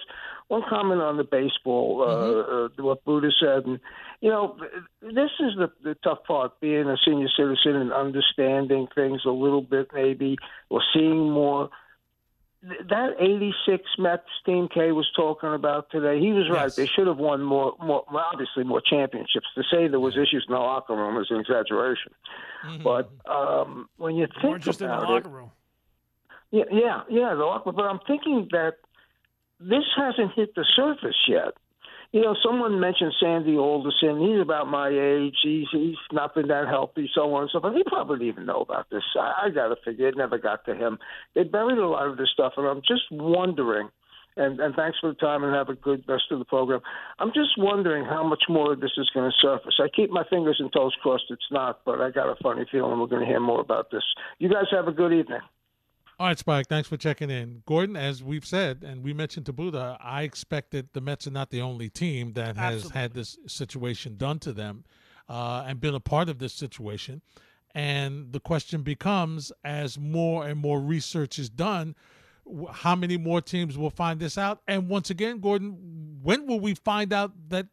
one comment on the baseball, uh, mm-hmm. uh, what Buddha said, and you know, this is the, the tough part: being a senior citizen and understanding things a little bit, maybe, or seeing more that 86 Mets team Kay was talking about today, he was right. Yes. They should have won more, more, obviously more championships. To say there was issues in the locker room is an exaggeration. Mm-hmm. But um, when you think just about in the locker room. Yeah, yeah, yeah, the locker. room. But I'm thinking that this hasn't hit the surface yet you know, someone mentioned Sandy Alderson. He's about my age. He's he's not been that healthy, so on and so forth. He probably didn't even know about this. I, I got to figure it never got to him. They buried a lot of this stuff, and I'm just wondering. And, and thanks for the time and have a good rest of the program. I'm just wondering how much more of this is going to surface. I keep my fingers and toes crossed it's not, but I got a funny feeling we're going to hear more about this. You guys have a good evening. All right, Spike. Thanks for checking in, Gordon. As we've said, and we mentioned to Buddha, I expect that the Mets are not the only team that has Absolutely. had this situation done to them. uh, and been a part of this situation. And the question becomes, as more and more research is done, how many more teams will find this out? And once again, Gordon, when will we find out that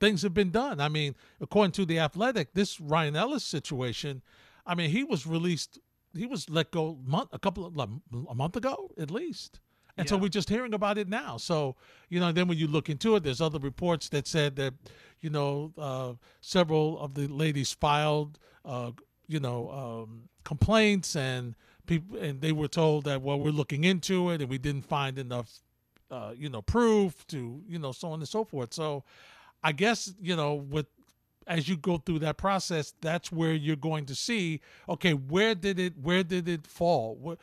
things have been done? I mean, according to the Athletic, this Ryan Ellis situation, I mean, he was released, he was let go month, a couple of a month ago at least. And yeah. so we're just hearing about it now. So, you know, then when you look into it, there's other reports that said that, you know, uh, several of the ladies filed, uh, you know, um, complaints and people, and they were told that, well, we're looking into it and we didn't find enough, uh, you know, proof to, you know, so on and so forth. So I guess, you know, with as you go through that process, that's where you're going to see, okay, where did it where did it fall? What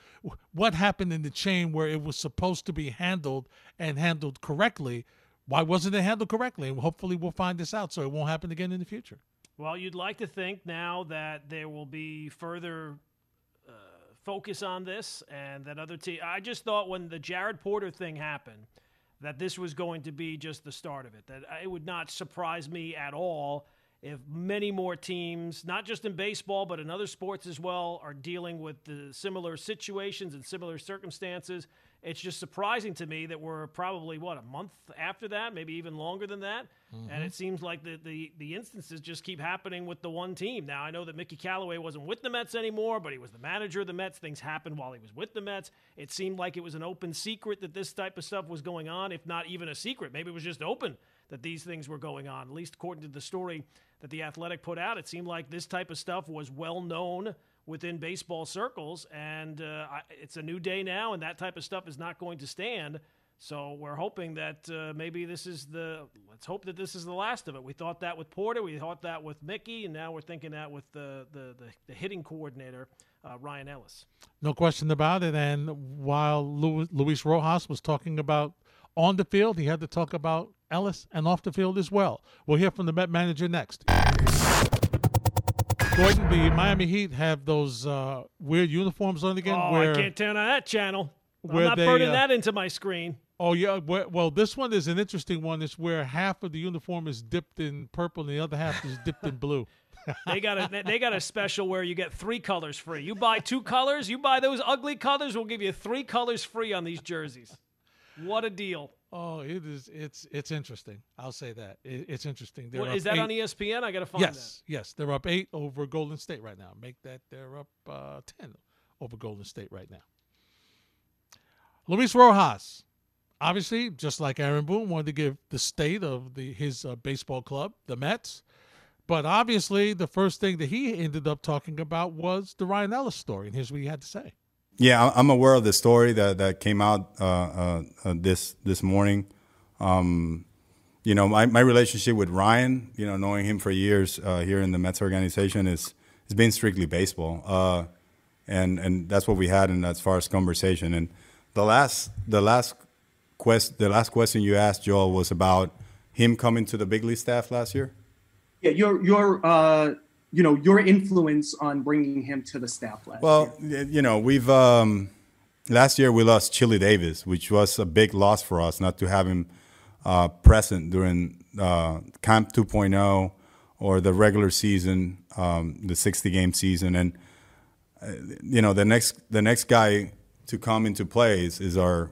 what happened in the chain where it was supposed to be handled and handled correctly? Why wasn't it handled correctly? And hopefully we'll find this out so it won't happen again in the future. Well, you'd like to think now that there will be further uh, focus on this and that other team. I just thought when the Jared Porter thing happened that this was going to be just the start of it. That it would not surprise me at all if many more teams, not just in baseball, but in other sports as well, are dealing with the similar situations and similar circumstances. It's just surprising to me that we're probably, what, a month after that, maybe even longer than that. Mm-hmm. And it seems like the, the, the instances just keep happening with the one team. Now, I know that Mickey Callaway wasn't with the Mets anymore, but he was the manager of the Mets. Things happened while he was with the Mets. It seemed like it was an open secret that this type of stuff was going on, if not even a secret. Maybe it was just open that these things were going on. At least according to the story that the Athletic put out, it seemed like this type of stuff was well known within baseball circles. And uh, it's a new day now, and that type of stuff is not going to stand. So we're hoping that uh, maybe this is the. Let's hope that this is the last of it. We thought that with Porter, we thought that with Mickey, and now we're thinking that with the the, the, the hitting coordinator uh, Ryan Ellis. No question about it. And while Luis Rojas was talking about on the field, he had to talk about Ellis and off the field as well. We'll hear from the Met manager next. Gordon, the Miami Heat have those uh, weird uniforms on again. Oh, where, I can't turn on that channel. I'm not they, burning uh, that into my screen. Oh yeah, well this one is an interesting one. It's where half of the uniform is dipped in purple and the other half is dipped in blue. they got a they got a special where you get three colors free. You buy two colors, you buy those ugly colors, we'll give you three colors free on these jerseys. What a deal! Oh, it is. It's it's interesting. I'll say that it, it's interesting. Well, is that eight. on ESPN? I got to find yes, that. Yes, they're up eight over Golden State right now. Make that they're up uh, ten over Golden State right now. Luis Rojas, obviously, just like Aaron Boone, wanted to give the state of the his uh, baseball club, the Mets. But obviously, the first thing that he ended up talking about was the Ryan Ellis story, and here's what he had to say. Yeah, I'm aware of the story that, that came out uh, uh, uh, this this morning. Um, you know, my, my relationship with Ryan, you know, knowing him for years uh, here in the Mets organization is has been strictly baseball, uh, and and that's what we had in as far as conversation. And the last the last quest the last question you asked Joel was about him coming to the big league staff last year. Yeah, your your uh, you know your influence on bringing him to the staff last well, year? you know, we've um, last year we lost Chili Davis, which was a big loss for us not to have him uh, present during uh, Camp 2.0 or the regular season, um, the 60 game season, and uh, you know the next the next guy to come into play is, is our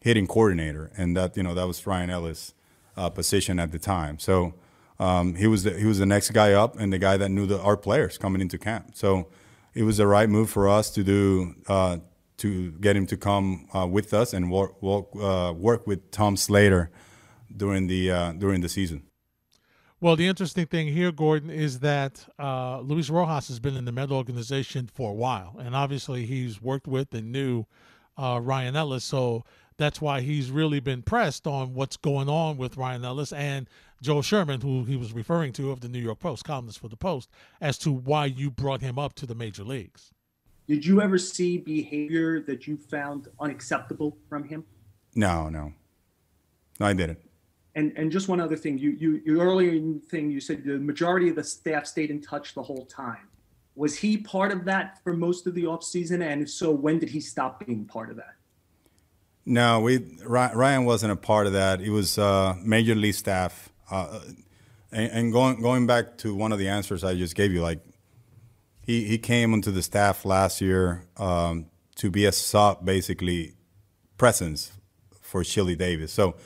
hitting coordinator, and that you know that was Ryan Ellis' uh, position at the time. So um, he was the, he was the next guy up and the guy that knew the, our players coming into camp. So it was the right move for us to do uh, to get him to come uh, with us and work work, uh, work with Tom Slater during the uh, during the season. Well, the interesting thing here, Gordon, is that uh, Luis Rojas has been in the Met organization for a while, and obviously he's worked with and knew uh, Ryan Ellis. So that's why he's really been pressed on what's going on with Ryan Ellis and Joel Sherman, who he was referring to of the New York Post, columnist for the Post, as to why you brought him up to the major leagues. Did you ever see behavior that you found unacceptable from him? No, no, no, I didn't. And and just one other thing, you you, you earlier thing you said the majority of the staff stayed in touch the whole time. Was he part of that for most of the offseason? And if so, when did he stop being part of that? No, we Ryan wasn't a part of that. He was uh, major league staff. Uh, And, and going going back to one of the answers I just gave you, like he he came onto the staff last year um, to be a sub, basically presence for Chili Davis. So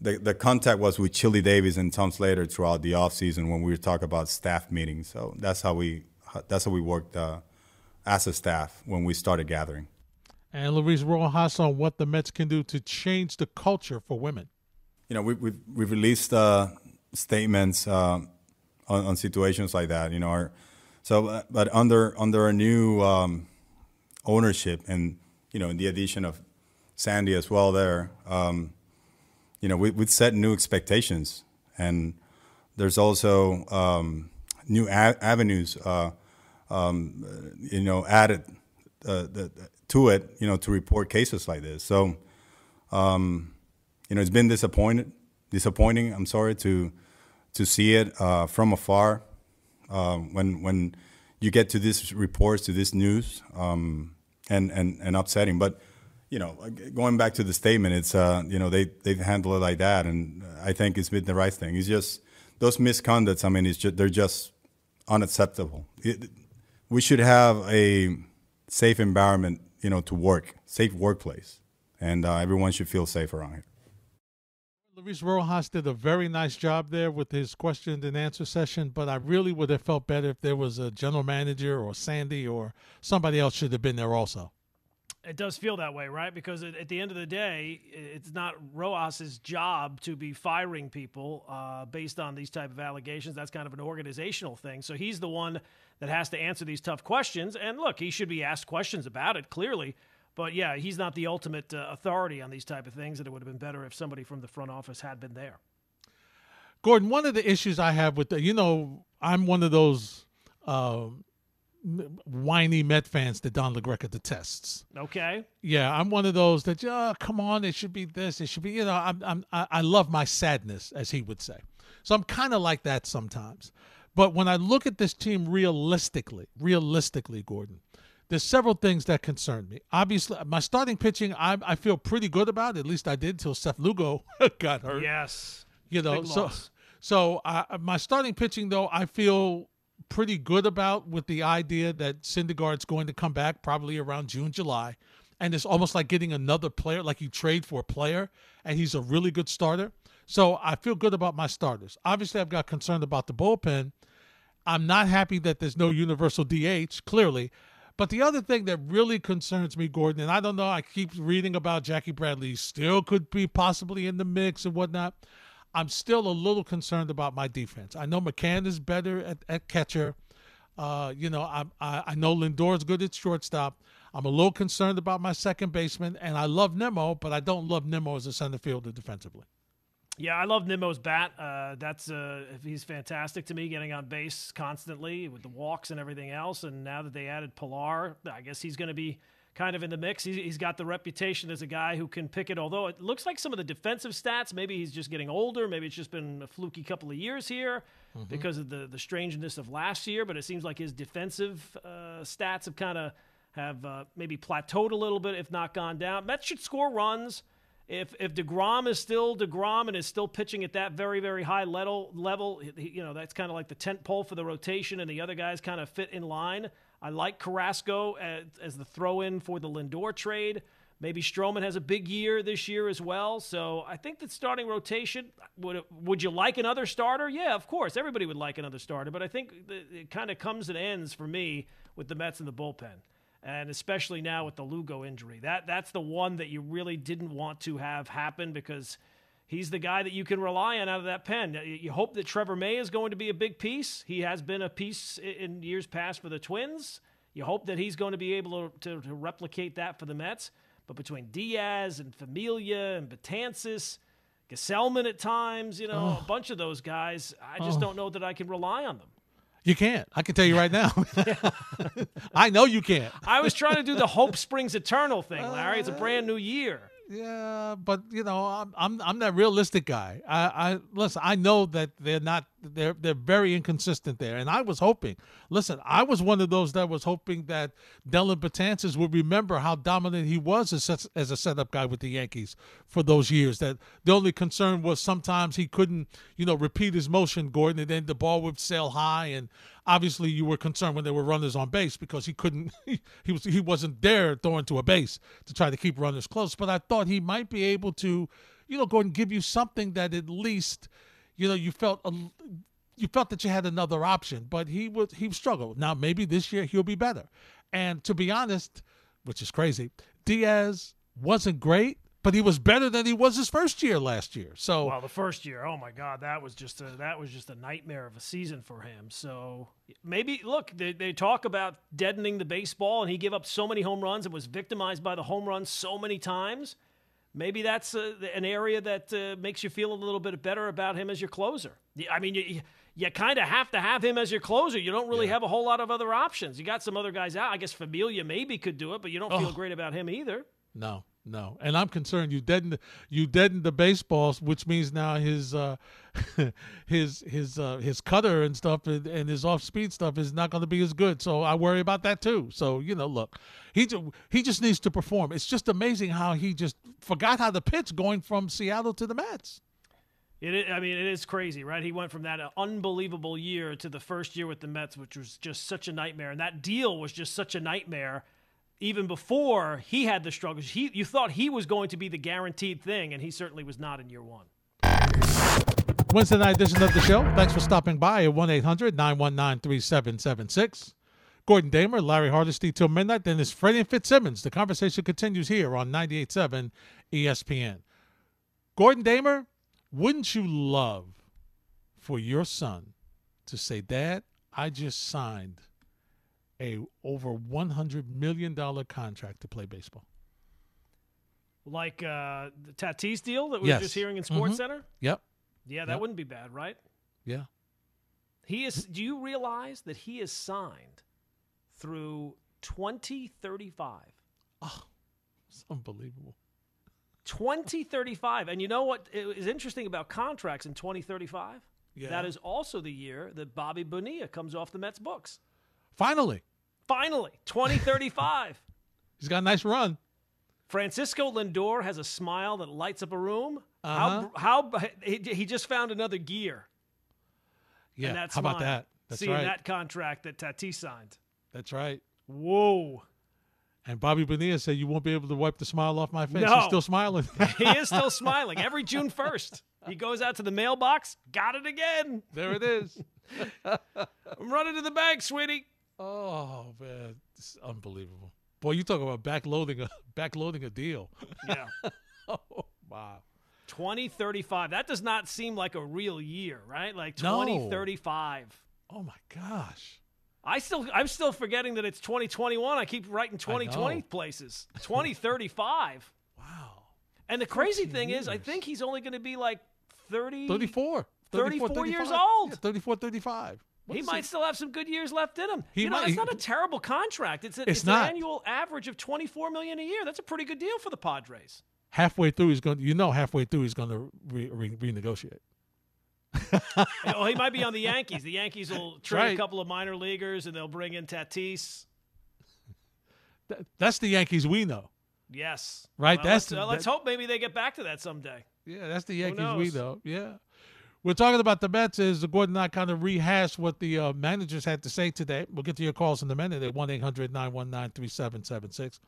the the contact was with Chili Davis and Tom Slater throughout the offseason when we were talking about staff meetings. So that's how we that's how we worked uh, as a staff when we started gathering. And Luis Rojas on what the Mets can do to change the culture for women. You know, we, we've we've released uh, statements uh, on, on, situations like that. You know, our, so uh, but under under a new um, ownership and you know in the addition of Sandy as well there. Um, you know, we, we set new expectations, and there's also um, new a- avenues, uh, um, you know, added uh, the, to it, you know, to report cases like this. So, um, you know, it's been disappointed, disappointing. I'm sorry to to see it uh, from afar um, when when you get to these reports, to this news, um, and and and upsetting, but you know, going back to the statement, it's uh, you know they they've handled it like that, and I think it's been the right thing. It's just those misconducts. I mean, it's just, they're just unacceptable. It, we should have a safe environment, you know, to work, safe workplace, and uh, everyone should feel safe around here. Luis Rojas did a very nice job there with his question and answer session, but I really would have felt better if there was a general manager or Sandy or somebody else should have been there also. It does feel that way, right? Because at the end of the day, it's not Rojas's job to be firing people uh, based on these type of allegations. That's kind of an organizational thing. So he's the one that has to answer these tough questions. And look, he should be asked questions about it clearly. But yeah, he's not the ultimate uh, authority on these type of things, and it would have been better if somebody from the front office had been there. Gordon, one of the issues I have with the, you know, I'm one of those. Uh, whiny Met fans that Don LaGreca detests. Okay. Yeah, I'm one of those that, oh, come on, it should be this, it should be, you know, I'm, I'm, I love my sadness, as he would say. So I'm kind of like that sometimes. But when I look at this team realistically, realistically, Gordon, there's several things that concern me. Obviously, my starting pitching, I, I feel pretty good about. At least I did until Seth Lugo got hurt. Yes. You know, so so uh, my starting pitching though, I feel pretty good about with the idea that Syndergaard's going to come back probably around June, July. And it's almost like getting another player, like you trade for a player, and he's a really good starter. So I feel good about my starters. Obviously, I've got concerned about the bullpen. I'm not happy that there's no universal DH, clearly. But the other thing that really concerns me, Gordon, and I don't know, I keep reading about Jackie Bradley, still could be possibly in the mix and whatnot. I'm still a little concerned about my defense. I know McCann is better at, at catcher. Uh, you know, I, I, I know Lindor's good at shortstop. I'm a little concerned about my second baseman, and I love Nimmo, but I don't love Nimmo as a center fielder defensively. Yeah, I love Nimmo's bat. Uh, that's uh, he's fantastic to me, getting on base constantly with the walks and everything else. And now that they added Pilar, I guess he's going to be kind of in the mix. He's, he's got the reputation as a guy who can pick it. Although it looks like some of the defensive stats, maybe he's just getting older. Maybe it's just been a fluky couple of years here mm-hmm. because of the the strangeness of last year. But it seems like his defensive uh, stats have kind of have uh, maybe plateaued a little bit, if not gone down. Mets should score runs. If if deGrom is still deGrom and is still pitching at that very very high level level, you know that's kind of like the tent pole for the rotation, and the other guys kind of fit in line. I like Carrasco as, as the throw in for the Lindor trade. Maybe Stroman has a big year this year as well. So I think that starting rotation would would you like another starter? Yeah, of course. Everybody would like another starter, but I think it kind of comes and ends for me with the Mets and the bullpen. And especially now with the Lugo injury. That that's the one that you really didn't want to have happen because he's the guy that you can rely on out of that pen. You hope that Trevor May is going to be a big piece. He has been a piece in years past for the Twins. You hope that he's going to be able to, to, to replicate that for the Mets. But between Diaz and Familia and Betances, Gsellman at times, you know, oh. a bunch of those guys, I just oh. don't know that I can rely on them. You can't. I can tell you right now. I know you can't. I was trying to do the hope springs eternal thing, Larry. It's a uh, brand new year. Yeah, but you know, I'm I'm I'm that realistic guy. I I listen. I know that they're not They're they're very inconsistent there. And I was hoping, listen, I was one of those that was hoping that Dellin Betances would remember how dominant he was as, as a setup guy with the Yankees for those years. That the only concern was sometimes he couldn't, you know, repeat his motion, Gordon, and then the ball would sail high. And obviously, you were concerned when there were runners on base because he couldn't, he was he wasn't there throwing to a base to try to keep runners close. But I thought he might be able to, you know, go and give you something that at least you know, you felt a, you felt that you had another option, but he would he struggled. Now maybe this year he'll be better. And to be honest, which is crazy, Diaz wasn't great, but he was better than he was his first year last year. So well, the first year, oh my God, that was just a that was just a nightmare of a season for him. So maybe look, they, they talk about deadening the baseball, and he gave up so many home runs and was victimized by the home runs so many times maybe that's uh, an area that uh, makes you feel a little bit better about him as your closer. I mean, you, you kind of have to have him as your closer. You don't really yeah. have a whole lot of other options. You got some other guys out. I guess Familia maybe could do it, but you don't oh. feel great about him either. No, no, and I'm concerned you deadened you deadened the baseballs, which means now his uh, his his uh, his cutter and stuff and, and his off speed stuff is not going to be as good. So I worry about that too. So you know, look, he he just needs to perform. It's just amazing how he just forgot how to pitch going from Seattle to the Mets. It is, I mean, it is crazy, right? He went from that unbelievable year to the first year with the Mets, which was just such a nightmare, and that deal was just such a nightmare even before he had the struggles, he, you thought he was going to be the guaranteed thing, and he certainly was not in year one. Wednesday night edition of the show. Thanks for stopping by at 1 800 919 3776. Gordon Damer, Larry Hardesty till midnight. Then it's Freddie and Fitzsimmons. The conversation continues here on 98.7 ESPN. Gordon Damer, wouldn't you love for your son to say, Dad, I just signed a over one hundred million dollar contract to play baseball. Like uh, the Tatis deal that we yes. were just hearing in Sports mm-hmm. Center. Yep. Yeah, that yep. wouldn't be bad, right? Yeah. He is. Do you realize that he is signed through twenty thirty five? Oh, it's unbelievable. 2035. And you know what is interesting about contracts in 2035? Yeah. That is also the year that Bobby Bonilla comes off the Mets books. Finally. Finally, 2035. He's got a nice run. Francisco Lindor has a smile that lights up a room. Uh-huh. How how he, he, just found another gear. Yeah, that how about that? That's right. seeing right. that contract that Tatis signed. That's right. Whoa. And Bobby Bonilla said, "You won't be able to wipe the smile off my face." No. He's still smiling. he is still smiling. Every June first, he goes out to the mailbox. Got it again. There it is. I'm running to the bank, sweetie. Oh man, it's unbelievable. Boy, you talk about backloading a backloading a deal. Yeah. oh wow. 2035. That does not seem like a real year, right? Like 2035. No. Oh my gosh. I still I'm still forgetting that it's 2021. I keep writing 2020 places. 2035. wow. And the crazy thing years. is I think he's only going to be like 30 34. 34, 34 years old. Yeah, 34 35. What he might still have some good years left in him. He you know, might, it's not a terrible contract. It's, a, it's, it's an annual average of twenty four million a year. That's a pretty good deal for the Padres. Halfway through, he's going. You know, halfway through, he's going to re- re- renegotiate. well, he might be on the Yankees. The Yankees will trade right. a couple of minor leaguers, and they'll bring in Tatis. that's the Yankees we know. Yes. Right. Well, that's let's, uh, let's hope maybe they get back to that someday. Yeah, that's the Yankees we know. Yeah. We're talking about the Mets. Is Gordon and I kind of rehash what the uh, managers had to say today? We'll get to your calls in a minute at 1 800 919 3776.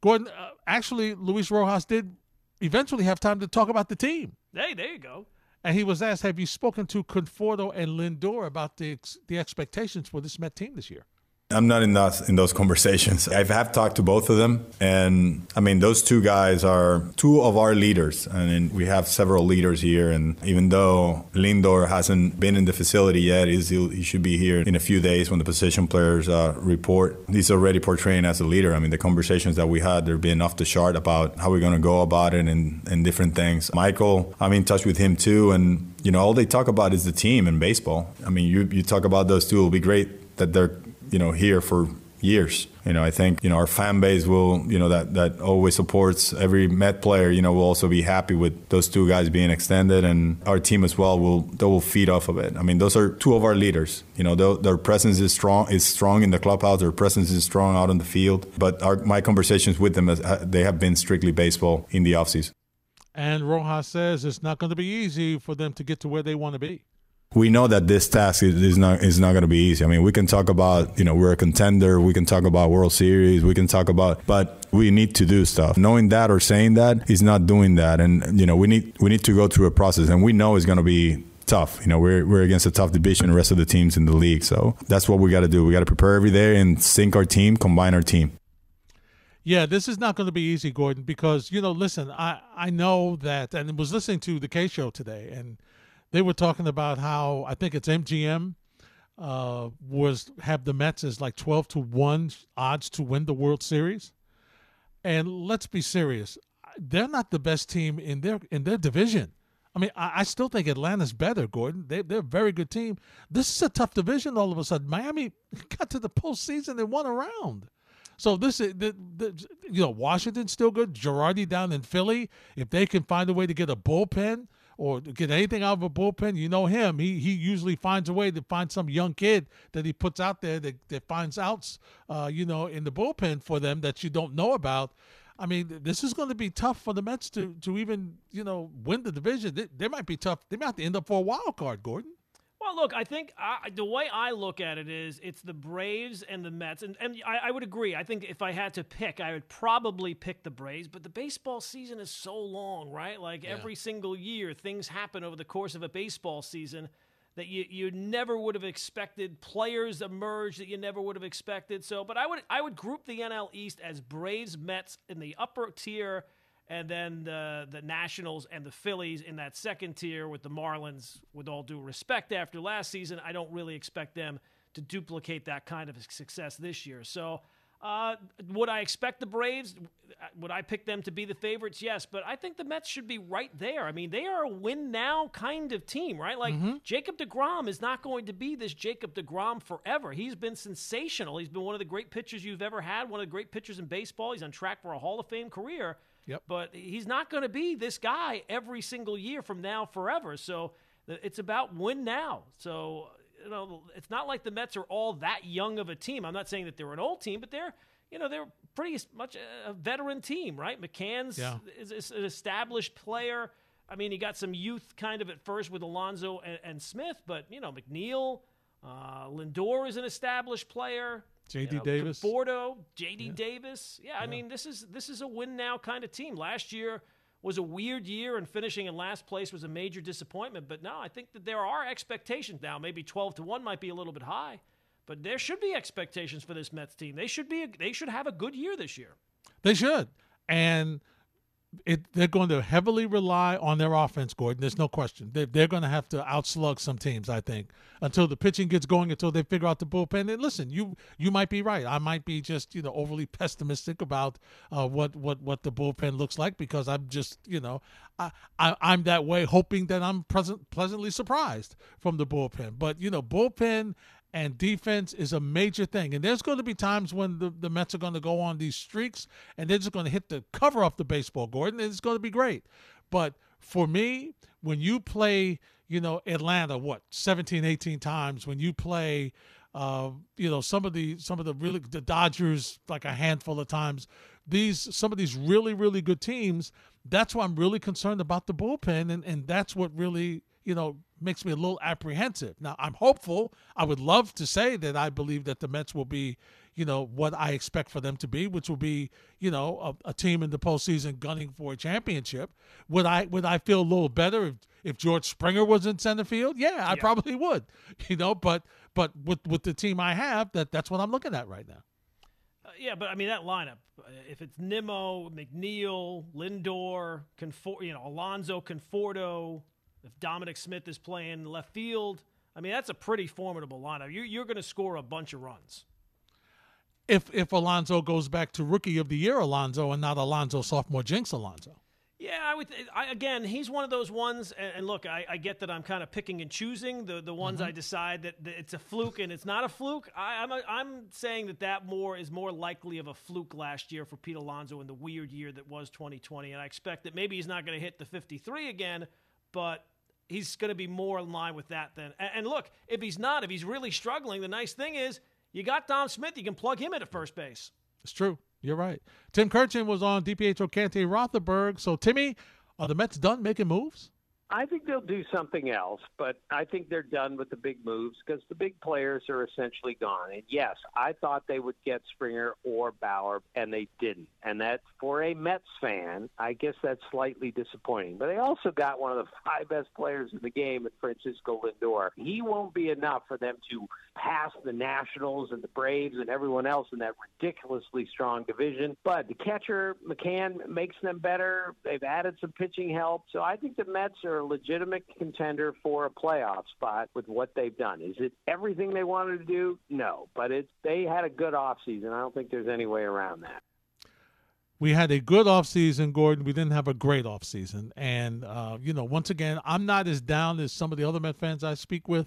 Gordon, uh, actually, Luis Rojas did eventually have time to talk about the team. Hey, there you go. And he was asked, Have you spoken to Conforto and Lindor about the, the expectations for this Met team this year? I'm not in those in those conversations. I have talked to both of them, and I mean those two guys are two of our leaders, I and mean, we have several leaders here. And even though Lindor hasn't been in the facility yet, he should be here in a few days when the position players uh, report. He's already portraying as a leader. I mean the conversations that we had, they've been off the chart about how we're going to go about it and and different things. Michael, I'm in touch with him too, and you know all they talk about is the team in baseball. I mean you you talk about those two. It'll be great that they're you know here for years. You know, I think you know our fan base will, you know, that that always supports every Met player. You know, will also be happy with those two guys being extended, and our team as well will they will feed off of it. I mean, those are two of our leaders. You know, their, presence is strong is strong in the clubhouse. Their presence is strong out on the field. But our, my conversations with them, as they have been strictly baseball in the offseason. And Rojas says it's not going to be easy for them to get to where they want to be we know that this task is, not is not going to be easy. I mean, we can talk about you know we're a contender, we can talk about World Series, we can talk about, but we need to do stuff. Knowing that or saying that is not doing that, and you know we need we need to go through a process, and we know it's going to be tough. You know, we're we're against a tough division, the rest of the teams in the league, so that's what we got to do. We got to prepare every day and sync our team, combine our team. Yeah, this is not going to be easy, Gordon, because you know, listen, I I know that, and was listening to the Kay show today, and they were talking about how I think it's MGM uh, was have the Mets as like twelve to one odds to win the World Series, and let's be serious, they're not the best team in their in their division. I mean, I, I still think Atlanta's better, Gordon. They, they're a very good team. This is a tough division. All of a sudden, Miami got to the postseason and won a round. So this is the, the you know Washington's still good. Girardi down in Philly, if they can find a way to get a bullpen or get anything out of a bullpen, you know him. He he usually finds a way to find some young kid that he puts out there that, that finds outs, uh, you know, in the bullpen for them that you don't know about. I mean, this is going to be tough for the Mets to to even you know win the division. They, they might be tough. They might have to end up for a wild card, Gordon. Well, look, I think I, the way I look at it is it's the Braves and the Mets, and, and I, I, would agree. I think if I had to pick, I would probably pick the Braves. But the baseball season is so long, right? Like yeah. every single year, things happen over the course of a baseball season that you, you never would have expected. Players emerge that you never would have expected. So, but I would I would group the NL East as Braves, Mets in the upper tier and then the the Nationals and the Phillies in that second tier with the Marlins. With all due respect, after last season, I don't really expect them to duplicate that kind of success this year. So, uh, would I expect the Braves? Would I pick them to be the favorites? Yes, but I think the Mets should be right there. I mean, they are a win now kind of team, right? Like mm-hmm. Jacob deGrom is not going to be this Jacob deGrom forever. He's been sensational. He's been one of the great pitchers you've ever had, one of the great pitchers in baseball. He's on track for a Hall of Fame career. Yep. But he's not going to be this guy every single year from now forever. So it's about win now. So you know, it's not like the Mets are all that young of a team. I'm not saying that they're an old team, but they're you know they're pretty much a veteran team, right? McCann's yeah. is, is, an established player. I mean, he got some youth kind of at first with Alonso and, and Smith, but you know McNeil, uh, Lindor is an established player. JD you know, Davis, Conforto, JD yeah. Davis. Yeah, I yeah. mean this is this is a win now kind of team. Last year was a weird year, and finishing in last place was a major disappointment. But now I think that there are expectations now. Maybe twelve to one might be a little bit high, but there should be expectations for this Mets team. They should be they should have a good year this year. They should, and it, they're going to heavily rely on their offense, Gordon. There's no question. They, they're going to have to outslug some teams, I think, until the pitching gets going, until they figure out the bullpen. And listen, you you might be right. I might be just you know overly pessimistic about uh, what what what the bullpen looks like because I'm just you know I, I I'm that way, hoping that I'm present pleasantly surprised from the bullpen. But you know, bullpen and defense is a major thing. And there's going to be times when the, the Mets are going to go on these streaks and they're just going to hit the cover off the baseball, Gordon. And it's going to be great. But for me, when you play, you know, Atlanta, what, 17, 18 times, when you play, uh, you know, some of the some of the really the Dodgers like a handful of times, these some of these really, really good teams, that's why I'm really concerned about the bullpen. And, and that's what really you know, makes me a little apprehensive. Now, I'm hopeful. I would love to say that I believe that the Mets will be, you know, what I expect for them to be, which will be, you know, a, a team in the postseason gunning for a championship. Would I would I feel a little better if, if George Springer was in center field? Yeah, I yeah. probably would. You know, but but with with the team I have, that that's what I'm looking at right now. Uh, yeah, but I mean that lineup. Uh, if it's Nimmo, McNeil, Lindor, Confor- you know, Alonso, Conforto, if Dominic Smith is playing left field, I mean, that's a pretty formidable lineup. You're, you're going to score a bunch of runs. If if Alonso goes back to rookie of the year Alonso and not Alonso sophomore jinx Alonso. Yeah, I would. I, again, he's one of those ones. And, and look, I, I, get that I'm kind of picking and choosing the the ones mm-hmm. I decide that, that, it's a fluke and it's not a fluke. I, am I'm, I'm saying that that more is more likely of a fluke last year for Pete Alonso in the weird year that was 2020. And I expect that maybe he's not going to hit the 53 again, but he's going to be more in line with that then. And, and look, if he's not, if he's really struggling, the nice thing is you got Dom Smith. You can plug him into first base. It's true. You're right. Tim Kurkjian was on DiPietro Canty Rothenberg. So, Timmy, are the Mets done making moves? I think they'll do something else, but I think they're done with the big moves because the big players are essentially gone. And yes, I thought they would get Springer or Bauer, and they didn't. And that, for a Mets fan, I guess that's slightly disappointing. But they also got one of the five best players in the game, at Francisco Lindor. He won't be enough for them to pass the Nationals and the Braves and everyone else in that ridiculously strong division. But the catcher, McCann, makes them better. They've added some pitching help. So I think the Mets are a legitimate contender for a playoff spot with what they've done. Is it everything they wanted to do? No. But it's they had a good offseason. I don't think there's any way around that we had a good offseason, Gordon. We didn't have a great offseason. And, uh, you know, once again, I'm not as down as some of the other Met fans I speak with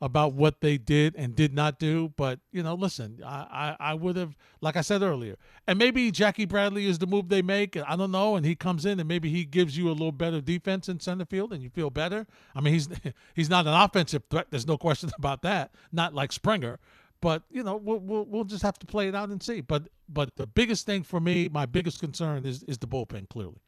about what they did and did not do. But you know, listen, I, I, I would have, like I said earlier, and maybe Jackie Bradley is the move they make. I don't know, and he comes in and maybe he gives you a little better defense in center field, and you feel better. I mean, he's he's not an offensive threat. There's no question about that. Not like Springer. But you know, we'll, we'll, we'll just have to play it out and see. But but the biggest thing for me, my biggest concern is is the bullpen. Clearly,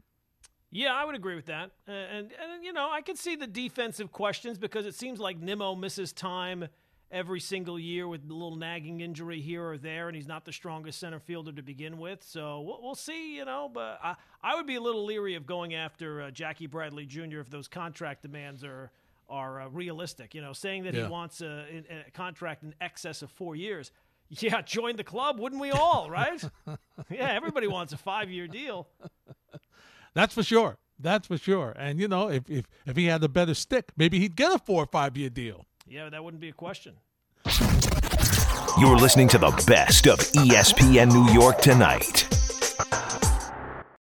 yeah, I would agree with that. And, and, you know, I can see the defensive questions because it seems like Nimmo misses time every single year with a little nagging injury here or there, and he's not the strongest center fielder to begin with. So we'll, we'll see, you know. But I, I would be a little leery of going after uh, Jackie Bradley Jr. if those contract demands are are uh, realistic. You know, saying that yeah. he wants a, a contract in excess of four years. Yeah, join the club, wouldn't we all, right? yeah, everybody wants a five year deal. That's for sure. That's for sure. And you know, if if if he had a better stick, maybe he'd get a four or five year deal. Yeah, that wouldn't be a question. You're listening to the best of ESPN New York tonight.